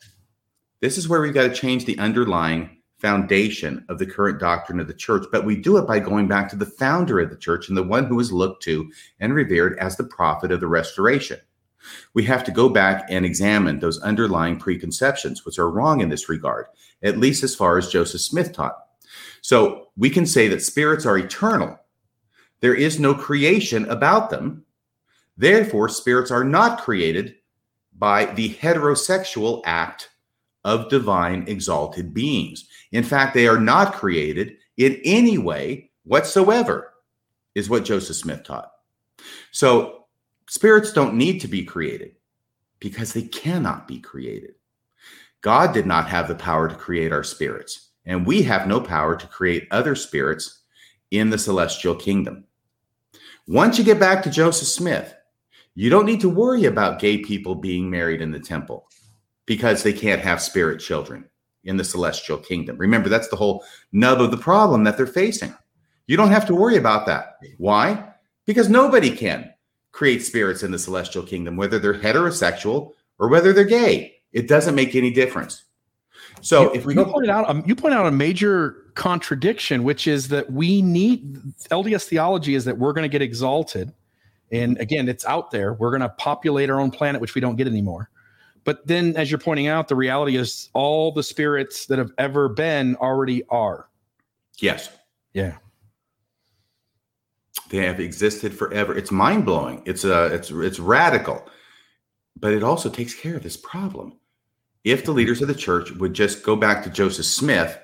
This is where we've got to change the underlying foundation of the current doctrine of the church. But we do it by going back to the founder of the church and the one who was looked to and revered as the prophet of the restoration. We have to go back and examine those underlying preconceptions, which are wrong in this regard, at least as far as Joseph Smith taught. So we can say that spirits are eternal. There is no creation about them. Therefore, spirits are not created by the heterosexual act of divine exalted beings. In fact, they are not created in any way whatsoever, is what Joseph Smith taught. So, spirits don't need to be created because they cannot be created. God did not have the power to create our spirits, and we have no power to create other spirits in the celestial kingdom. Once you get back to Joseph Smith, you don't need to worry about gay people being married in the temple because they can't have spirit children in the celestial kingdom. Remember, that's the whole nub of the problem that they're facing. You don't have to worry about that. Why? Because nobody can create spirits in the celestial kingdom, whether they're heterosexual or whether they're gay. It doesn't make any difference. So you, if we you go, pointed out um, you point out a major contradiction, which is that we need LDS theology is that we're going to get exalted, and again, it's out there. We're going to populate our own planet, which we don't get anymore. But then, as you're pointing out, the reality is all the spirits that have ever been already are. yes, Yeah. they have existed forever. It's mind blowing. It's uh, it's it's radical, but it also takes care of this problem. If the leaders of the church would just go back to Joseph Smith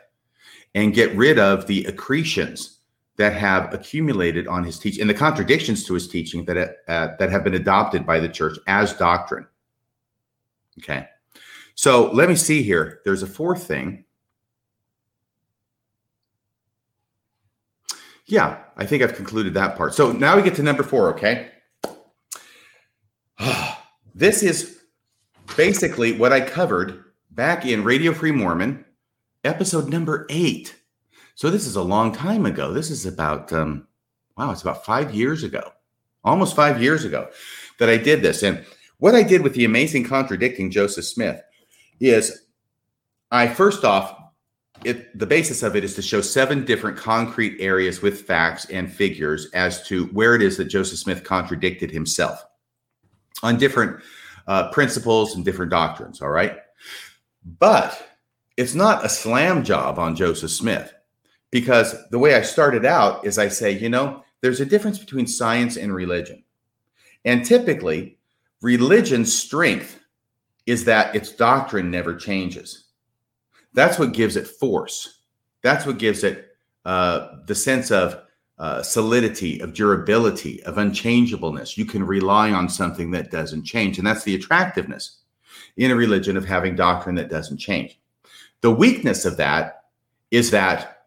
and get rid of the accretions that have accumulated on his teaching and the contradictions to his teaching that uh, that have been adopted by the church as doctrine. Okay, so let me see here. There's a fourth thing. Yeah, I think I've concluded that part. So now we get to number four, okay? this is basically what I covered back in Radio Free Mormon, episode number eight. So this is a long time ago. This is about, um, wow, it's about five years ago, almost five years ago that I did this. And what I did with the amazing contradicting Joseph Smith is I first off it the basis of it is to show seven different concrete areas with facts and figures as to where it is that Joseph Smith contradicted himself on different uh, principles and different doctrines. All right, but it's not a slam job on Joseph Smith because the way I started out is I say, you know, there's a difference between science and religion, and typically, religion's strength is that its doctrine never changes. That's what gives it force. That's what gives it uh, the sense of uh, solidity, of durability, of unchangeableness. You can rely on something that doesn't change. And that's the attractiveness in a religion of having doctrine that doesn't change. The weakness of that is that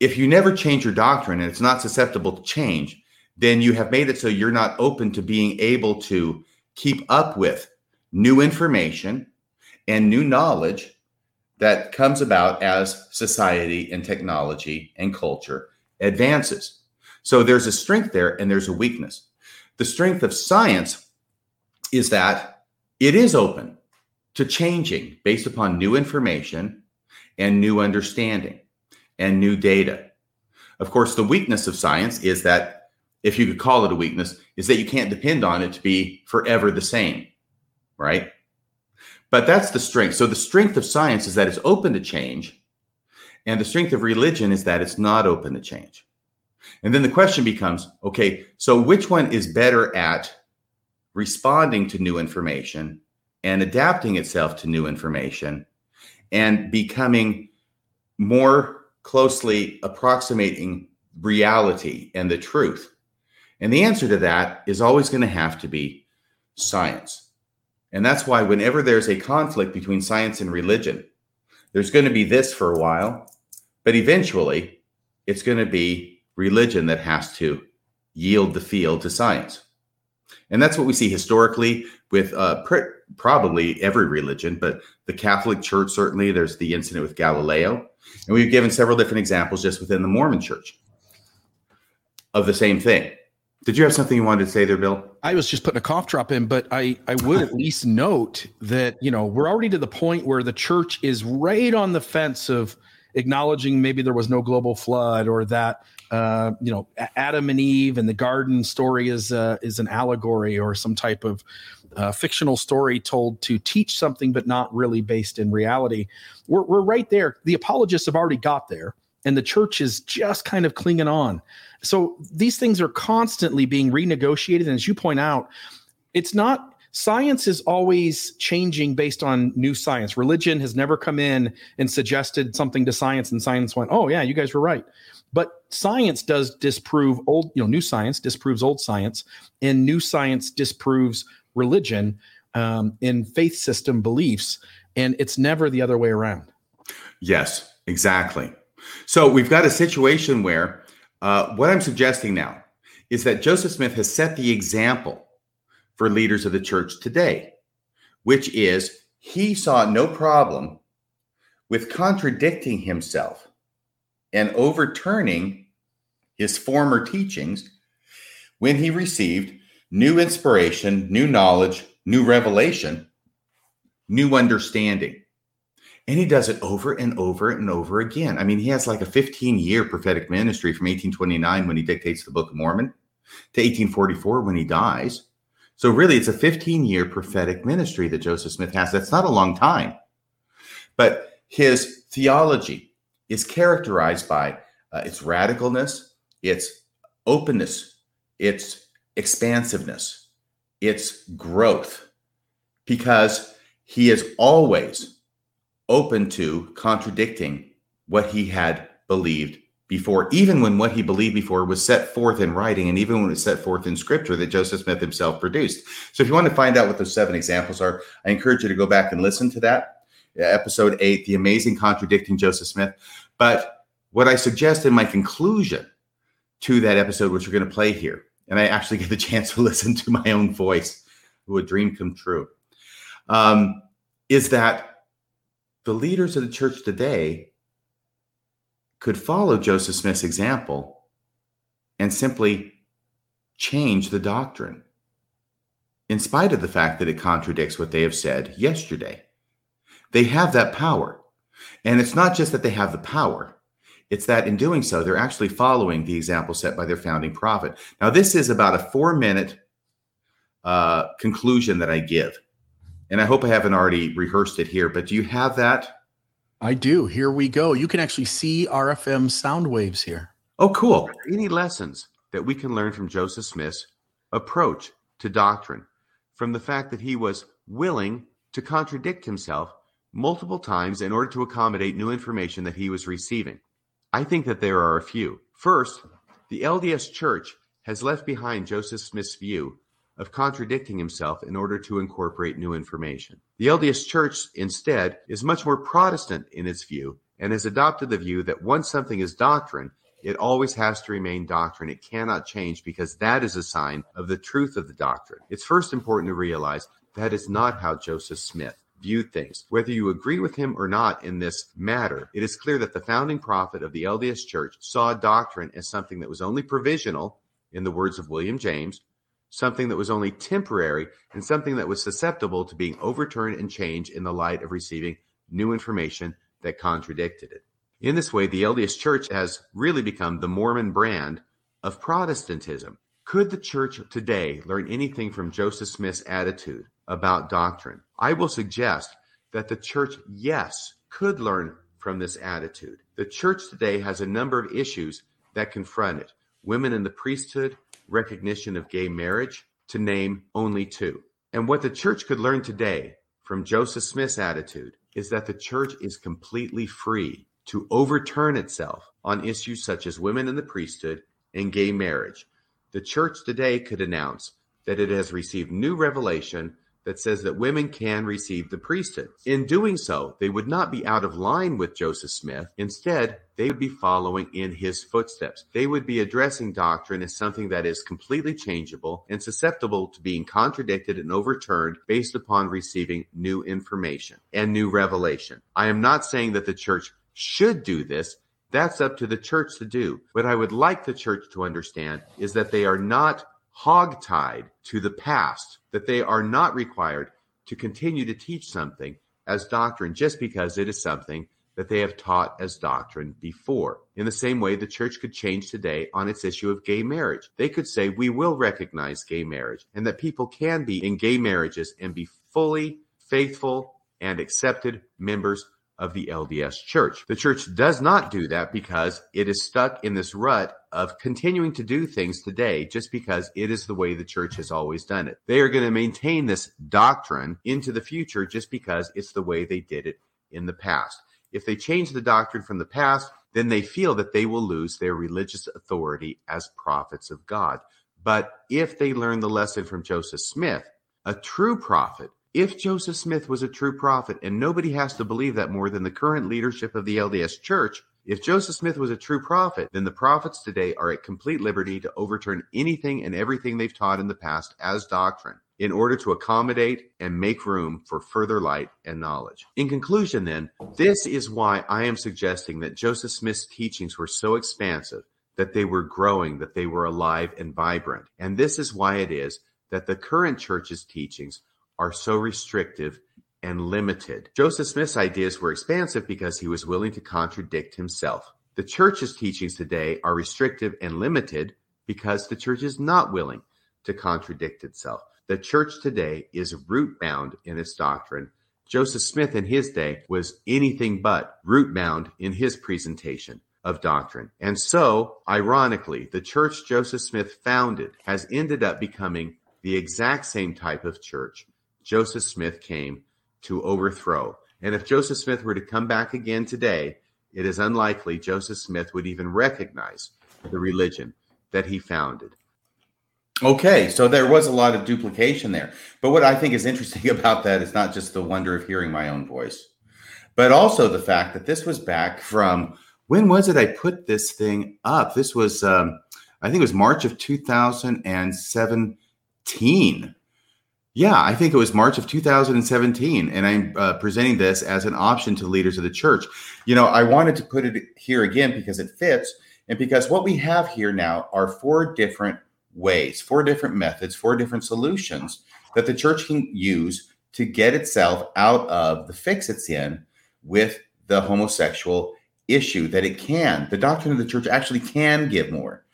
if you never change your doctrine and it's not susceptible to change, then you have made it so you're not open to being able to keep up with new information and new knowledge that comes about as society and technology and culture advances. So there's a strength there and there's a weakness. The strength of science is that it is open to changing based upon new information and new understanding and new data. Of course, the weakness of science is that, if you could call it a weakness, is that you can't depend on it to be forever the same, right? But that's the strength. So the strength of science is that it's open to change, and the strength of religion is that it's not open to change. And then the question becomes okay, so which one is better at responding to new information and adapting itself to new information and becoming more closely approximating reality and the truth? And the answer to that is always going to have to be science. And that's why, whenever there's a conflict between science and religion, there's going to be this for a while, but eventually it's going to be religion that has to yield the field to science. And that's what we see historically with uh, pr- probably every religion, but the Catholic Church, certainly, there's the incident with Galileo. And we've given several different examples just within the Mormon church of the same thing. Did you have something you wanted to say there, Bill? I was just putting a cough drop in, but I, I would at least note that, you know, we're already to the point where the church is right on the fence of acknowledging maybe there was no global flood or that uh, you know Adam and Eve and the garden story is uh, is an allegory or some type of uh, fictional story told to teach something but not really based in reality. We're we're right there. The apologists have already got there, and the church is just kind of clinging on. So these things are constantly being renegotiated, and as you point out, it's not science is always changing based on new science. Religion has never come in and suggested something to science, and science went, "Oh yeah, you guys were right." But science does disprove old, you know, new science disproves old science, and new science disproves religion um, in faith system beliefs, and it's never the other way around. Yes, exactly. So we've got a situation where uh, what I'm suggesting now is that Joseph Smith has set the example for leaders of the church today, which is he saw no problem with contradicting himself and overturning his former teachings when he received new inspiration, new knowledge, new revelation, new understanding. And he does it over and over and over again. I mean, he has like a 15 year prophetic ministry from 1829 when he dictates the Book of Mormon to 1844 when he dies. So really, it's a 15 year prophetic ministry that Joseph Smith has. That's not a long time, but his theology is characterized by uh, its radicalness, its openness, its expansiveness, its growth, because he is always open to contradicting what he had believed before, even when what he believed before was set forth in writing, and even when it was set forth in scripture that Joseph Smith himself produced. So, if you want to find out what those seven examples are, I encourage you to go back and listen to that episode eight, The Amazing Contradicting Joseph Smith. But what I suggest in my conclusion to that episode, which we're going to play here, and I actually get the chance to listen to my own voice, who a dream come true, um, is that the leaders of the church today could follow Joseph Smith's example and simply change the doctrine, in spite of the fact that it contradicts what they have said yesterday. They have that power. And it's not just that they have the power, it's that in doing so, they're actually following the example set by their founding prophet. Now, this is about a four minute uh, conclusion that I give. And I hope I haven't already rehearsed it here, but do you have that? I do. Here we go. You can actually see RFM sound waves here. Oh, cool. Any lessons that we can learn from Joseph Smith's approach to doctrine from the fact that he was willing to contradict himself multiple times in order to accommodate new information that he was receiving? I think that there are a few. First, the LDS Church has left behind Joseph Smith's view of contradicting himself in order to incorporate new information. The LDS Church, instead, is much more Protestant in its view and has adopted the view that once something is doctrine, it always has to remain doctrine. It cannot change because that is a sign of the truth of the doctrine. It's first important to realize that is not how Joseph Smith viewed things. Whether you agree with him or not in this matter, it is clear that the founding prophet of the LDS Church saw doctrine as something that was only provisional, in the words of William James, something that was only temporary, and something that was susceptible to being overturned and changed in the light of receiving new information that contradicted it. In this way, the LDS Church has really become the Mormon brand of Protestantism. Could the church today learn anything from Joseph Smith's attitude about doctrine? I will suggest that the church, yes, could learn from this attitude. The church today has a number of issues that confront it women in the priesthood, recognition of gay marriage, to name only two. And what the church could learn today from Joseph Smith's attitude is that the church is completely free to overturn itself on issues such as women in the priesthood and gay marriage. The church today could announce that it has received new revelation that says that women can receive the priesthood. In doing so, they would not be out of line with Joseph Smith. Instead, they would be following in his footsteps. They would be addressing doctrine as something that is completely changeable and susceptible to being contradicted and overturned based upon receiving new information and new revelation. I am not saying that the church should do this. That's up to the church to do. What I would like the church to understand is that they are not hogtied to the past, that they are not required to continue to teach something as doctrine just because it is something that they have taught as doctrine before. In the same way, the church could change today on its issue of gay marriage. They could say, we will recognize gay marriage and that people can be in gay marriages and be fully faithful and accepted members of the LDS church. The church does not do that because it is stuck in this rut of continuing to do things today just because it is the way the church has always done it. They are going to maintain this doctrine into the future just because it's the way they did it in the past. If they change the doctrine from the past, then they feel that they will lose their religious authority as prophets of God. But if they learn the lesson from Joseph Smith, a true prophet if Joseph Smith was a true prophet, and nobody has to believe that more than the current leadership of the LDS Church, if Joseph Smith was a true prophet, then the prophets today are at complete liberty to overturn anything and everything they've taught in the past as doctrine in order to accommodate and make room for further light and knowledge. In conclusion, then, this is why I am suggesting that Joseph Smith's teachings were so expansive, that they were growing, that they were alive and vibrant. And this is why it is that the current church's teachings are so restrictive and limited. Joseph Smith's ideas were expansive because he was willing to contradict himself. The church's teachings today are restrictive and limited because the church is not willing to contradict itself. The church today is root bound in its doctrine. Joseph Smith in his day was anything but root bound in his presentation of doctrine. And so, ironically, the church Joseph Smith founded has ended up becoming the exact same type of church Joseph Smith came to overthrow. And if Joseph Smith were to come back again today, it is unlikely Joseph Smith would even recognize the religion that he founded. Okay, so there was a lot of duplication there. But what I think is interesting about that is not just the wonder of hearing my own voice, but also the fact that this was back from when was it I put this thing up? This was, um, I think it was March of 2017. Yeah, I think it was March of 2017, and I'm uh, presenting this as an option to leaders of the church. You know, I wanted to put it here again because it fits, and because what we have here now are four different ways, four different methods, four different solutions that the church can use to get itself out of the fix it's in with the homosexual issue. That it can, the doctrine of the church actually can give more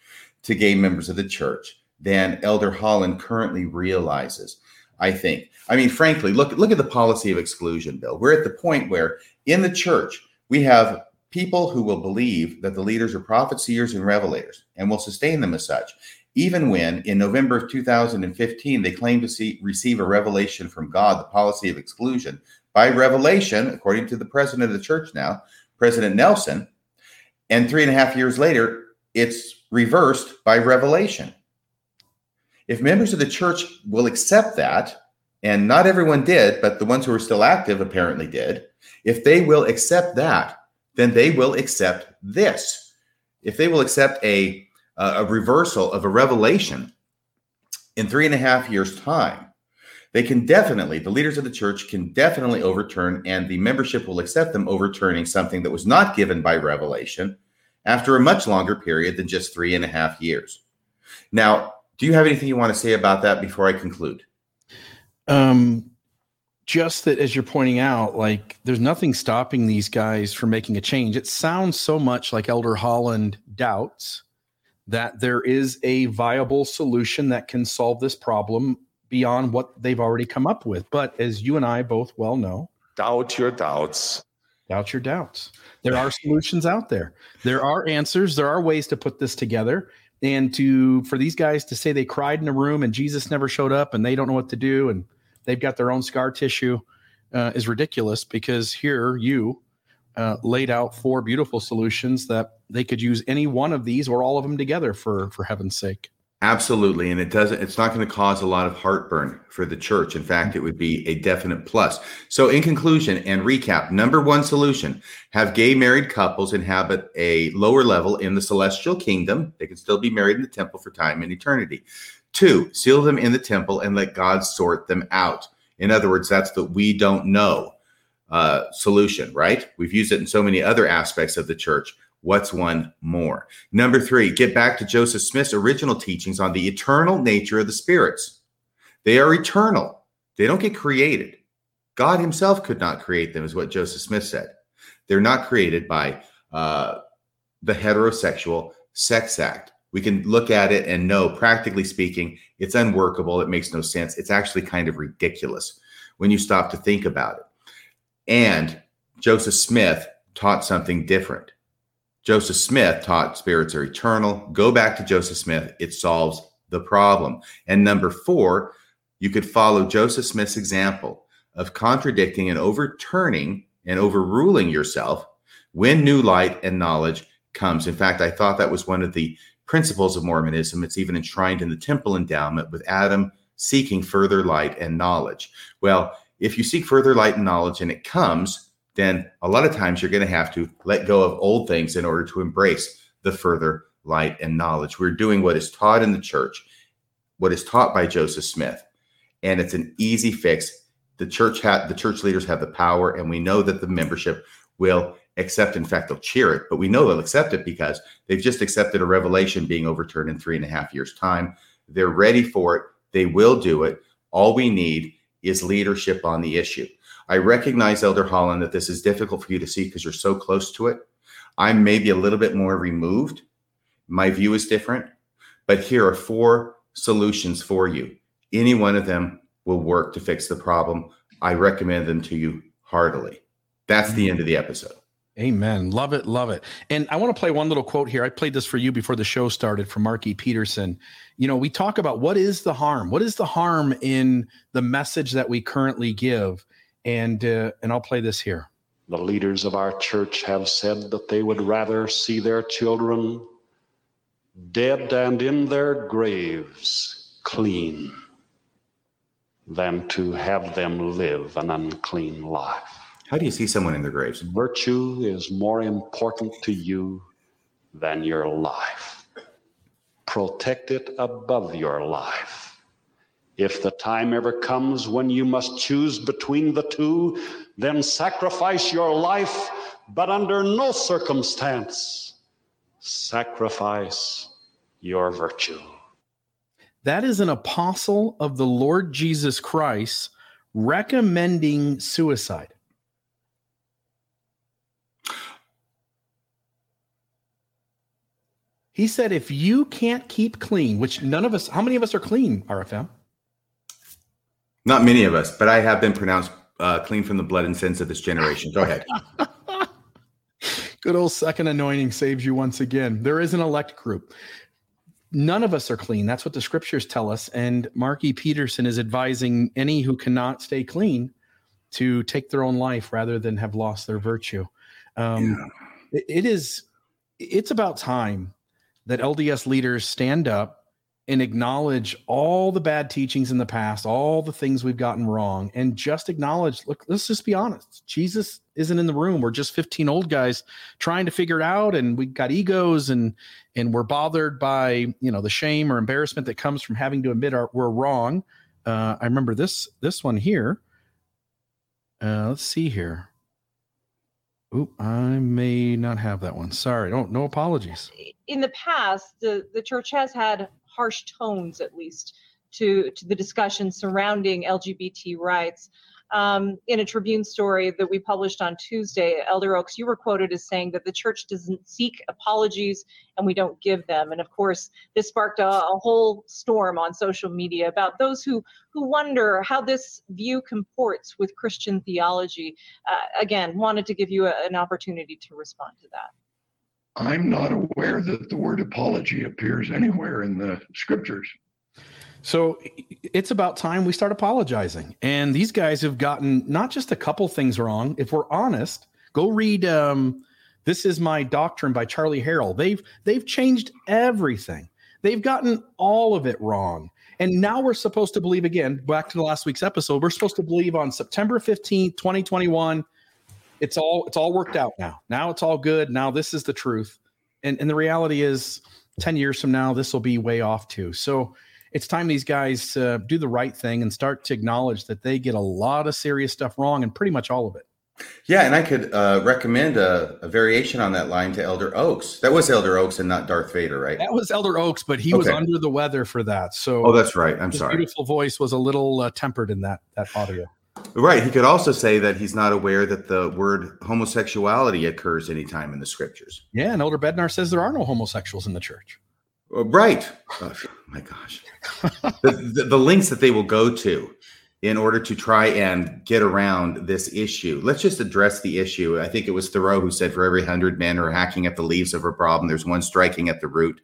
to gay members of the church than Elder Holland currently realizes. I think. I mean, frankly, look look at the policy of exclusion, Bill. We're at the point where in the church we have people who will believe that the leaders are prophets, seers, and revelators, and will sustain them as such. Even when in November of 2015 they claim to see, receive a revelation from God, the policy of exclusion by revelation, according to the president of the church now, President Nelson, and three and a half years later, it's reversed by revelation. If members of the church will accept that, and not everyone did, but the ones who are still active apparently did, if they will accept that, then they will accept this. If they will accept a, a reversal of a revelation in three and a half years' time, they can definitely, the leaders of the church can definitely overturn, and the membership will accept them overturning something that was not given by revelation after a much longer period than just three and a half years. Now, do you have anything you want to say about that before I conclude? Um, just that as you're pointing out, like there's nothing stopping these guys from making a change. It sounds so much like Elder Holland doubts that there is a viable solution that can solve this problem beyond what they've already come up with. But as you and I both well know, doubt your doubts. Doubt your doubts. There are solutions out there. There are answers. There are ways to put this together and to for these guys to say they cried in a room and Jesus never showed up and they don't know what to do and they've got their own scar tissue uh, is ridiculous because here you uh, laid out four beautiful solutions that they could use any one of these or all of them together for for heaven's sake. Absolutely. And it doesn't, it's not going to cause a lot of heartburn for the church. In fact, it would be a definite plus. So, in conclusion and recap, number one solution have gay married couples inhabit a lower level in the celestial kingdom. They can still be married in the temple for time and eternity. Two, seal them in the temple and let God sort them out. In other words, that's the we don't know uh, solution, right? We've used it in so many other aspects of the church. What's one more? Number three, get back to Joseph Smith's original teachings on the eternal nature of the spirits. They are eternal, they don't get created. God Himself could not create them, is what Joseph Smith said. They're not created by uh, the heterosexual sex act. We can look at it and know, practically speaking, it's unworkable. It makes no sense. It's actually kind of ridiculous when you stop to think about it. And Joseph Smith taught something different. Joseph Smith taught spirits are eternal. Go back to Joseph Smith, it solves the problem. And number four, you could follow Joseph Smith's example of contradicting and overturning and overruling yourself when new light and knowledge comes. In fact, I thought that was one of the principles of Mormonism. It's even enshrined in the temple endowment with Adam seeking further light and knowledge. Well, if you seek further light and knowledge and it comes, then a lot of times you're going to have to let go of old things in order to embrace the further light and knowledge. We're doing what is taught in the church, what is taught by Joseph Smith, and it's an easy fix. The church had the church leaders have the power, and we know that the membership will accept. In fact, they'll cheer it, but we know they'll accept it because they've just accepted a revelation being overturned in three and a half years' time. They're ready for it. They will do it. All we need is leadership on the issue. I recognize, Elder Holland, that this is difficult for you to see because you're so close to it. I'm maybe a little bit more removed. My view is different, but here are four solutions for you. Any one of them will work to fix the problem. I recommend them to you heartily. That's the end of the episode. Amen. Love it. Love it. And I want to play one little quote here. I played this for you before the show started from Mark E. Petersen. You know, we talk about what is the harm? What is the harm in the message that we currently give? And uh, and I'll play this here. The leaders of our church have said that they would rather see their children dead and in their graves clean than to have them live an unclean life. How do you see someone in their graves? Virtue is more important to you than your life. Protect it above your life if the time ever comes when you must choose between the two, then sacrifice your life, but under no circumstance sacrifice your virtue. That is an apostle of the Lord Jesus Christ recommending suicide. He said, if you can't keep clean, which none of us, how many of us are clean, RFM? Not many of us, but I have been pronounced uh, clean from the blood and sins of this generation. Go ahead. Good old second anointing saves you once again. There is an elect group. None of us are clean. That's what the scriptures tell us. And Marky E. Petersen is advising any who cannot stay clean to take their own life rather than have lost their virtue. Um, yeah. it is, it's about time that LDS leaders stand up and acknowledge all the bad teachings in the past, all the things we've gotten wrong, and just acknowledge look, let's just be honest. Jesus isn't in the room. We're just 15 old guys trying to figure it out, and we got egos and and we're bothered by you know the shame or embarrassment that comes from having to admit our, we're wrong. Uh, I remember this this one here. Uh, let's see here. Oop, I may not have that one. Sorry. Don't no apologies. In the past, the, the church has had harsh tones, at least, to, to the discussion surrounding LGBT rights. Um, in a Tribune story that we published on Tuesday, Elder Oaks, you were quoted as saying that the church doesn't seek apologies and we don't give them. And of course, this sparked a, a whole storm on social media about those who who wonder how this view comports with Christian theology. Uh, again, wanted to give you a, an opportunity to respond to that. I'm not aware that the word apology appears anywhere in the scriptures. So it's about time we start apologizing. And these guys have gotten not just a couple things wrong. If we're honest, go read um, "This Is My Doctrine" by Charlie Harrell. They've they've changed everything. They've gotten all of it wrong. And now we're supposed to believe again, back to the last week's episode, we're supposed to believe on September 15th, 2021. It's all it's all worked out now. Now it's all good. Now this is the truth. And and the reality is 10 years from now, this will be way off too. So it's time these guys uh, do the right thing and start to acknowledge that they get a lot of serious stuff wrong and pretty much all of it. Yeah, and I could uh, recommend a, a, variation on that line to Elder Oaks. That was Elder Oaks and not Darth Vader, right? That was Elder Oaks, but he okay. was under the weather for that. So, oh, that's right. I'm sorry. Beautiful voice was a little uh, tempered in that that audio. Right. He could also say that he's not aware that the word homosexuality occurs anytime in the scriptures. Yeah, and Elder Bednar says there are no homosexuals in the church. Uh, right. Oh, my gosh. the, the, the links that they will go to in order to try and get around this issue. Let's just address the issue. I think it was Thoreau who said, for every hundred men who are hacking at the leaves of a problem, there's one striking at the root.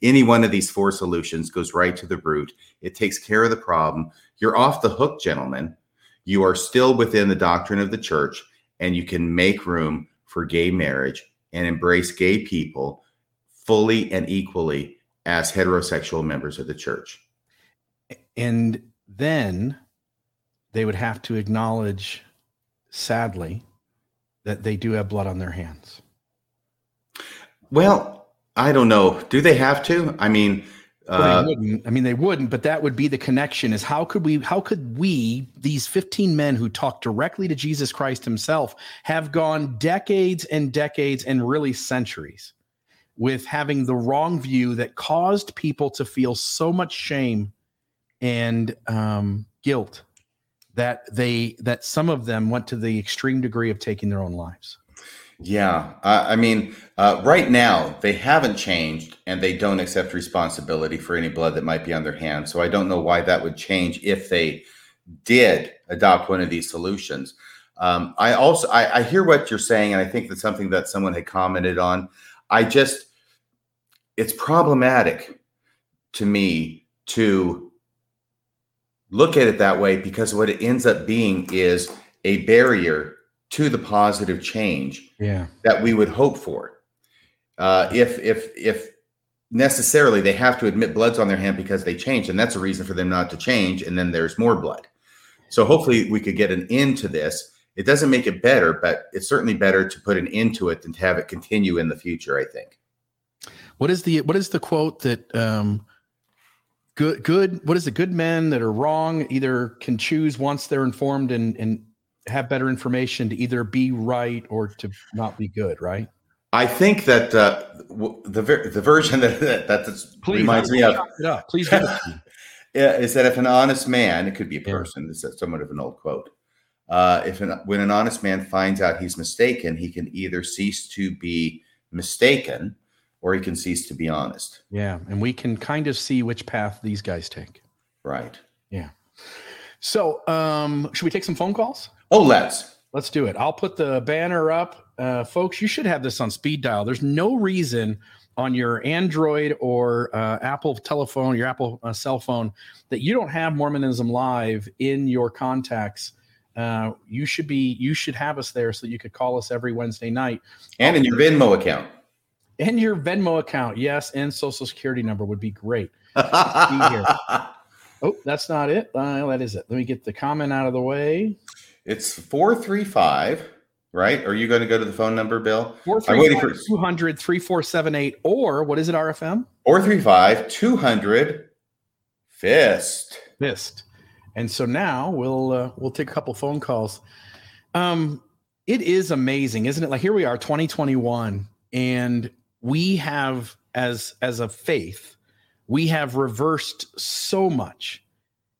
Any one of these four solutions goes right to the root. It takes care of the problem. You're off the hook, gentlemen. You are still within the doctrine of the church, and you can make room for gay marriage and embrace gay people fully and equally as heterosexual members of the church. And then they would have to acknowledge, sadly, that they do have blood on their hands. Well, I don't know. Do they have to? I mean, well, they uh, wouldn't. I mean, they wouldn't, but that would be the connection is how could we, how could we, these 15 men who talk directly to Jesus Christ himself, have gone decades and decades and really centuries with having the wrong view that caused people to feel so much shame and um, guilt that they that some of them went to the extreme degree of taking their own lives. Yeah, uh, I mean, uh, right now they haven't changed, and they don't accept responsibility for any blood that might be on their hands. So I don't know why that would change if they did adopt one of these solutions. Um, I also I, I hear what you're saying, and I think that's something that someone had commented on. I just it's problematic to me to look at it that way because what it ends up being is a barrier to the positive change yeah. that we would hope for. Uh, if if if necessarily they have to admit blood's on their hand because they changed, and that's a reason for them not to change, and then there's more blood. So hopefully we could get an end to this. It doesn't make it better, but it's certainly better to put an end to it than to have it continue in the future. I think. What is the what is the quote that um, good good what is the good men that are wrong either can choose once they're informed and and have better information to either be right or to not be good right i think that uh, the the version that that, that Please, reminds me of Please is that if an honest man it could be a person yeah. this is somewhat of an old quote uh, if an, when an honest man finds out he's mistaken he can either cease to be mistaken or he can cease to be honest. Yeah. And we can kind of see which path these guys take. Right. Yeah. So, um, should we take some phone calls? Oh, let's. Let's do it. I'll put the banner up. Uh, folks, you should have this on speed dial. There's no reason on your Android or uh, Apple telephone, your Apple uh, cell phone, that you don't have Mormonism Live in your contacts. Uh, you should be, you should have us there so that you could call us every Wednesday night. And in your Venmo account and your Venmo account, yes, and social security number would be great. oh, that's not it. Uh, that is it. Let me get the comment out of the way. It's 435, right? Are you going to go to the phone number, Bill? 435 200 3478, or what is it, RFM? 435 200 FIST. FIST. And so now we'll uh, we'll take a couple phone calls. Um, it is amazing, isn't it? Like here we are, 2021, and we have as as a faith we have reversed so much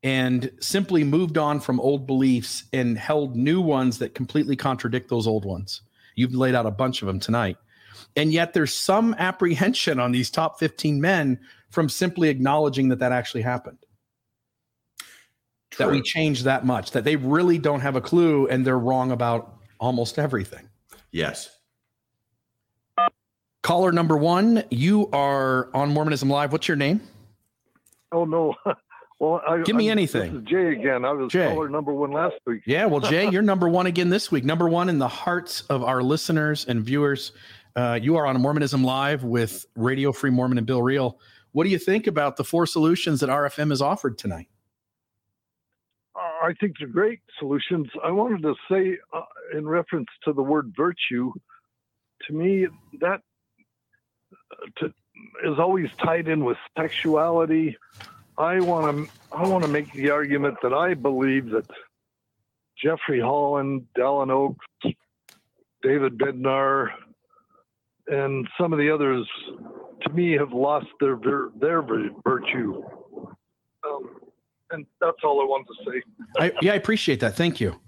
and simply moved on from old beliefs and held new ones that completely contradict those old ones you've laid out a bunch of them tonight and yet there's some apprehension on these top 15 men from simply acknowledging that that actually happened True. that we changed that much that they really don't have a clue and they're wrong about almost everything yes Caller number one, you are on Mormonism Live. What's your name? Oh no. Well, I, give me I'm, anything. This is Jay again. I was Jay. caller number one last week. Yeah, well, Jay, you're number one again this week. Number one in the hearts of our listeners and viewers. Uh, you are on Mormonism Live with Radio Free Mormon and Bill Reel. What do you think about the four solutions that RFM has offered tonight? I think they're great solutions. I wanted to say, uh, in reference to the word virtue, to me, that uh, to, is always tied in with sexuality. I want to I want to make the argument that I believe that Jeffrey Holland, Dallin Oaks, David Bednar, and some of the others, to me, have lost their their virtue. Um, and that's all I wanted to say. I, yeah, I appreciate that. Thank you.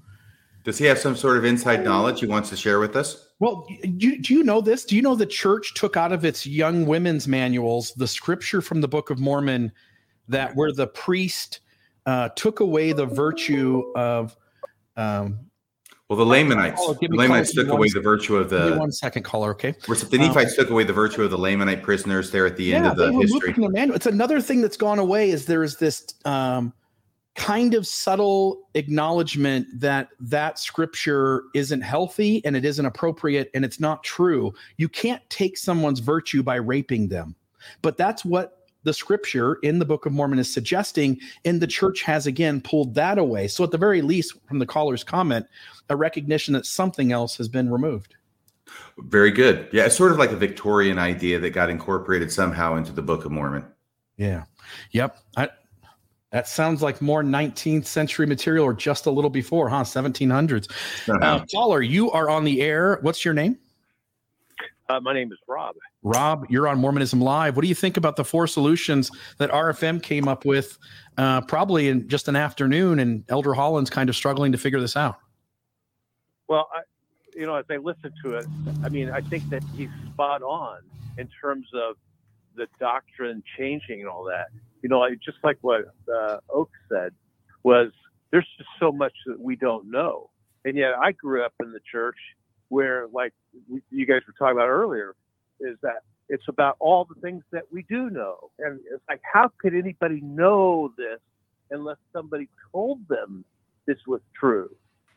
Does he have some sort of inside knowledge he wants to share with us? Well, do, do you know this? Do you know the church took out of its young women's manuals the scripture from the Book of Mormon that where the priest uh, took away the virtue of. Um, well, the Lamanites, oh, the Lamanites took away the virtue of the. one second, caller. Okay. The Nephites um, took away the virtue of the Lamanite prisoners there at the yeah, end of the history. It's another thing that's gone away. Is there is this um, kind of subtle acknowledgement that that scripture isn't healthy and it isn't appropriate and it's not true. You can't take someone's virtue by raping them. But that's what the scripture in the Book of Mormon is suggesting, and the church has again pulled that away. So, at the very least, from the caller's comment, a recognition that something else has been removed. Very good. Yeah, it's sort of like a Victorian idea that got incorporated somehow into the Book of Mormon. Yeah. Yep. I, that sounds like more 19th century material or just a little before, huh? 1700s. Uh-huh. Uh, caller, you are on the air. What's your name? Uh, my name is Rob. Rob, you're on Mormonism Live. What do you think about the four solutions that RFM came up with uh, probably in just an afternoon and Elder Holland's kind of struggling to figure this out? Well, I, you know, as I listen to it, I mean, I think that he's spot on in terms of the doctrine changing and all that you know, just like what uh, Oak said, was there's just so much that we don't know. And yet I grew up in the church where, like you guys were talking about earlier, is that it's about all the things that we do know. And it's like, how could anybody know this unless somebody told them this was true?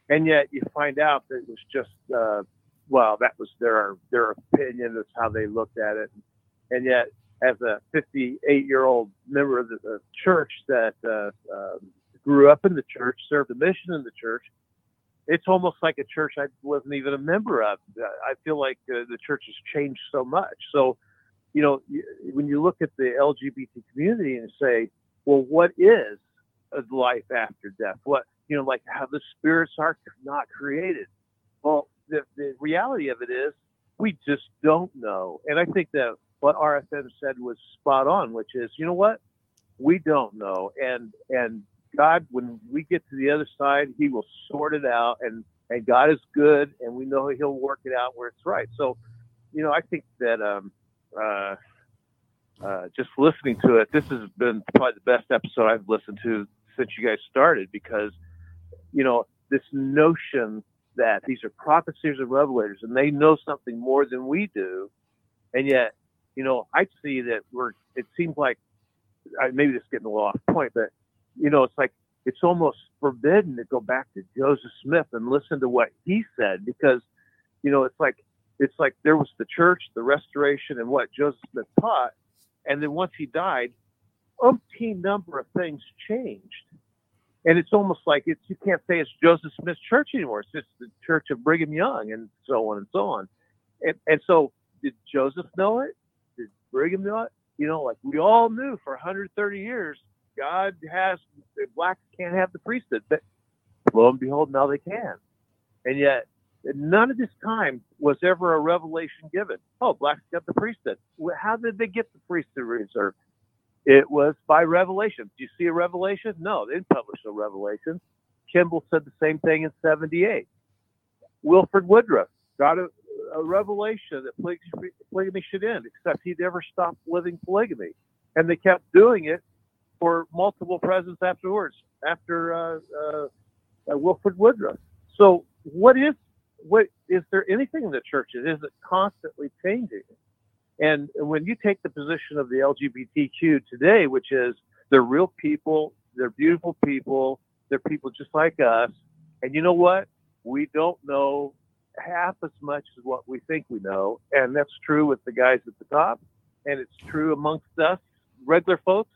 And yet you find out that it was just, uh, well, that was their their opinion. That's how they looked at it. And yet as a 58 year old member of the, church that uh, um, grew up in the church, served a mission in the church, it's almost like a church I wasn't even a member of. I feel like uh, the church has changed so much. So, you know, when you look at the LGBT community and say, well, what is life after death? What, you know, like how the spirits are not created. Well, the, the reality of it is we just don't know. And I think that what RFM said was spot on, which is, you know what, we don't know, and and God, when we get to the other side, He will sort it out, and and God is good, and we know He'll work it out where it's right. So, you know, I think that um, uh, uh, just listening to it, this has been probably the best episode I've listened to since you guys started because, you know, this notion that these are prophecies and revelators, and they know something more than we do, and yet you know, I see that we're, it seems like, I, maybe this is getting a little off point, but, you know, it's like, it's almost forbidden to go back to Joseph Smith and listen to what he said because, you know, it's like, it's like there was the church, the restoration, and what Joseph Smith taught. And then once he died, umpteen number of things changed. And it's almost like it's you can't say it's Joseph Smith's church anymore. It's just the church of Brigham Young and so on and so on. And and so did Joseph know it? Did Brigham know it? you know, like we all knew for 130 years, God has blacks can't have the priesthood, but lo and behold, now they can. And yet, none of this time was ever a revelation given. Oh, blacks got the priesthood. How did they get the priesthood reserved? It was by revelation. Do you see a revelation? No, they didn't publish a revelation. Kimball said the same thing in 78. Wilford Woodruff got a, a revelation that polygamy should end, except he never stopped living polygamy. And they kept doing it for multiple presidents afterwards, after uh, uh, uh, Wilford Woodruff. So, what is what is there anything in the churches? Is it constantly changing? And when you take the position of the LGBTQ today, which is they're real people, they're beautiful people, they're people just like us, and you know what? We don't know half as much as what we think we know. And that's true with the guys at the top. And it's true amongst us, regular folks.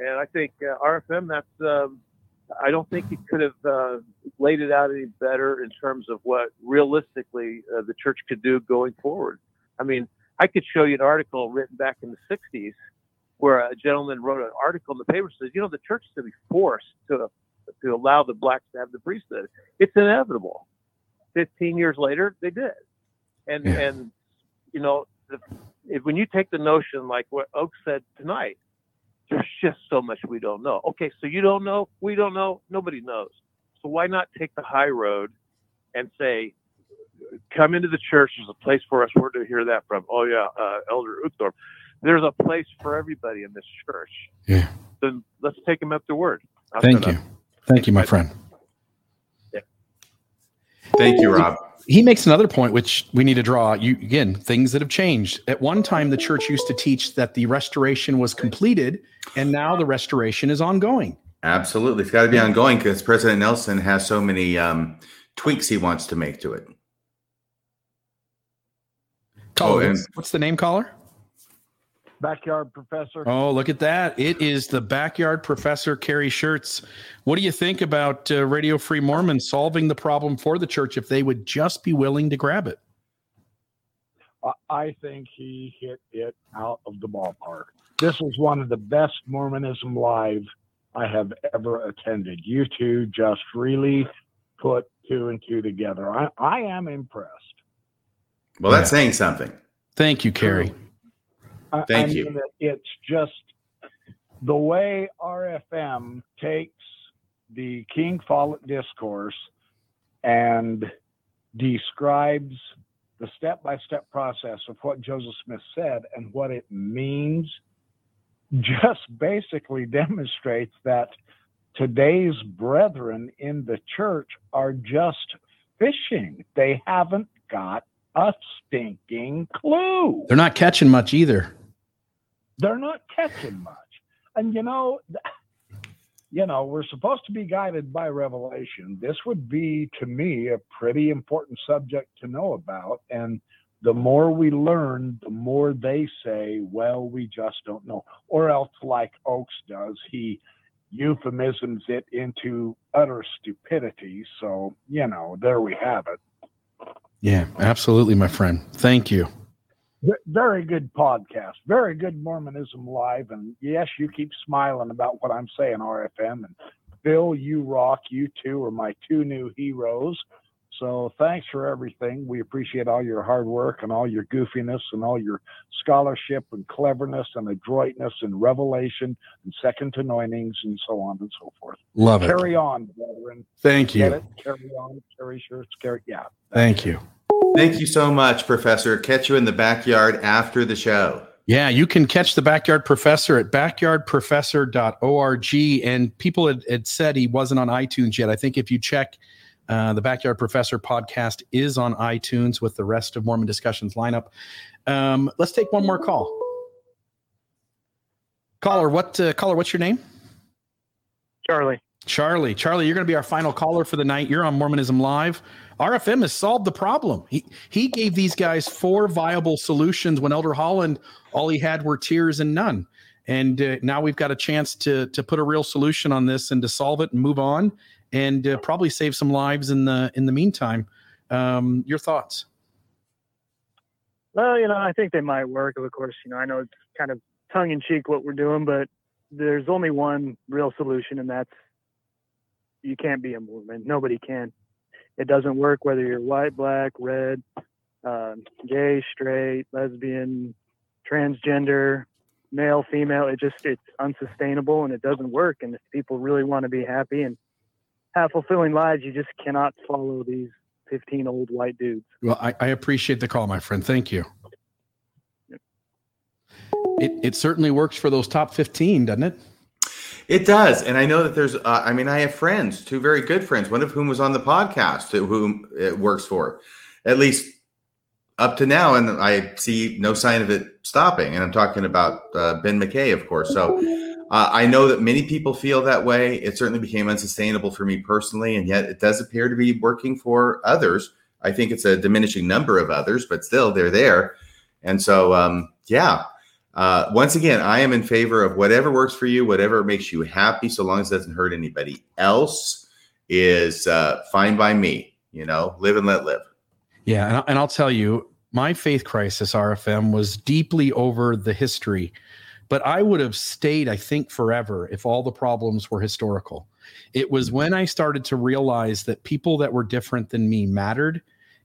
And I think uh, RFM, that's, um, I don't think he could have uh, laid it out any better in terms of what realistically uh, the church could do going forward. I mean, I could show you an article written back in the 60s where a gentleman wrote an article in the paper says, you know, the church is to be forced to to allow the blacks to have the priesthood. It's inevitable. 15 years later, they did. And, Yeah. and you know, the, if, when you take the notion like what Oak said tonight, there's just so much we don't know. Okay, so you don't know, we don't know, nobody knows. So why not take the high road and say, come into the church. There's a place for us. Where to hear that from? Oh yeah, uh, Elder Uchtdorf. There's a place for everybody in this church. Yeah. Then let's take them at their word. I'll Thank you. up. Thank you, my friend. Thank you, Rob. He makes another point, which we need to draw. You again, things that have changed. At one time, the church used to teach that the restoration was completed, and now the restoration is ongoing. Absolutely. It's got to be ongoing because President Nelson has so many um, tweaks he wants to make to it. Caller, Oh, and- what's, what's the name, caller? Backyard professor. Oh, look at that! It is the backyard professor, Kerry Shirts. What do you think about uh, Radio Free Mormon solving the problem for the church if they would just be willing to grab it? I- I think he hit it out of the ballpark. This was one of the best Mormonism live I have ever attended. You two just really put two and two together. I, I am impressed. Well, that's saying something. Thank you, Kerry. I- Thank I you. mean, it- it's just the way RFM takes the King Follett discourse and describes the step by step process of what Joseph Smith said and what it means just basically demonstrates that today's brethren in the church are just fishing. They haven't got a stinking clue They're not catching much either. They're not catching much. And you know, you know, we're supposed to be guided by revelation. This would be to me a pretty important subject to know about. And the more we learn, the more they say, well, we just don't know. Or else, like Oaks does, he euphemisms it into utter stupidity. So, you know, there we have it. Yeah, absolutely, my friend. Thank you. Ve- Very good podcast. Very good Mormonism live. And yes, you keep smiling about what I'm saying, RFM. And Phil, you rock. You two are my two new heroes. So thanks for everything. We appreciate all your hard work and all your goofiness and all your scholarship and cleverness and adroitness and revelation and second anointings and so on and so forth. Love it. Carry on, brethren. Thank you. It? Carry on. Carry shirts. Carry. Yeah. Thank you. Thank you so much, Professor. Catch you in the backyard after the show. Yeah, you can catch the Backyard Professor at backyardprofessor.org. And people had, had said he wasn't on iTunes yet. I think if you check, uh, the Backyard Professor podcast is on iTunes with the rest of Mormon Discussions lineup. Um, let's take one more call. Caller, what uh, caller? What's your name? Charlie. Charlie. Charlie, you're going to be our final caller for the night. You're on Mormonism Live. RFM has solved the problem. He he gave these guys four viable solutions when Elder Holland all he had were tears and none. And uh, now we've got a chance to to put a real solution on this and to solve it and move on and uh, probably save some lives in the in the meantime. Um, your thoughts? Well, you know, I think they might work. Of course, you know, I know it's kind of tongue in cheek what we're doing, but there's only one real solution, and that's you can't be a movement. Nobody can. It doesn't work whether you're white, black, red, uh, gay, straight, lesbian, transgender, male, female. It just it's unsustainable and it doesn't work. And if people really want to be happy and have fulfilling lives, you just cannot follow these 15 old white dudes. Well, I, I appreciate the call, my friend. Thank you. It it certainly works for those top fifteen, doesn't it? It does, and I know that there's. Uh, I mean, I have friends, two very good friends, one of whom was on the podcast, whom it works for, at least up to now, and I see no sign of it stopping. And I'm talking about uh, Ben McKay, of course. So uh, I know that many people feel that way. It certainly became unsustainable for me personally, and yet it does appear to be working for others. I think it's a diminishing number of others, but still, they're there. And so, um, yeah. Uh, once again, I am in favor of whatever works for you, whatever makes you happy, so long as it doesn't hurt anybody else, is uh, fine by me. You know, live and let live. Yeah, and, and I'll tell you, my faith crisis RFM was deeply over the history, but I would have stayed, I think, forever if all the problems were historical. It was when I started to realize that people that were different than me mattered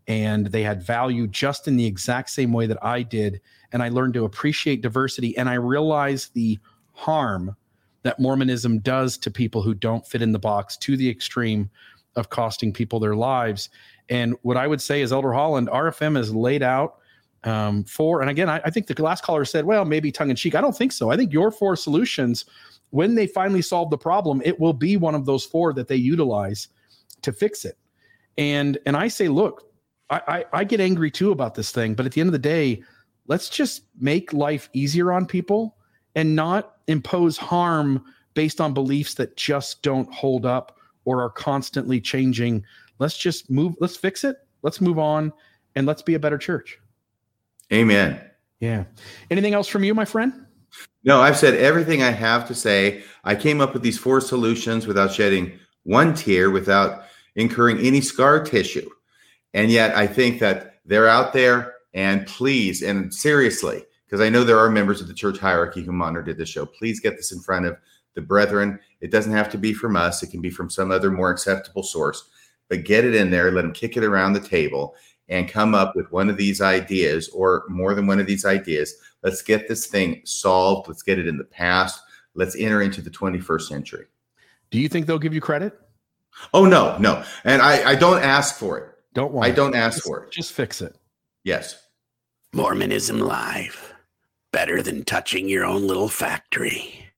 and they had value just in the exact same way that I did. And I learned to appreciate diversity and I realized the harm that Mormonism does to people who don't fit in the box to the extreme of costing people their lives. And what I would say is, Elder Holland, RFM has laid out um, four. And again, I, I think the last caller said, well, maybe tongue in cheek. I don't think so. I think your four solutions, when they finally solve the problem, it will be one of those four that they utilize to fix it. And and I say, look, I, I, I get angry too about this thing, but at the end of the day, let's just make life easier on people and not impose harm based on beliefs that just don't hold up or are constantly changing. Let's just move, let's fix it, let's move on, and let's be a better church. Amen. Yeah. Anything else from you, my friend? No, I've said everything I have to say. I came up with these four solutions without shedding one tear, without incurring any scar tissue. And yet I think that they're out there and please, and seriously, because I know there are members of the church hierarchy who monitored this show, please get this in front of the brethren. It doesn't have to be from us, it can be from some other more acceptable source, but get it in there, let them kick it around the table and come up with one of these ideas or more than one of these ideas. Let's get this thing solved. Let's get it in the past. Let's enter into the 21st century. Do you think they'll give you credit? Oh, no, no. And I, I don't ask for it. Don't want I don't ask just, for it. Just fix it. Yes. Mormonism Live. Better than touching your own little factory.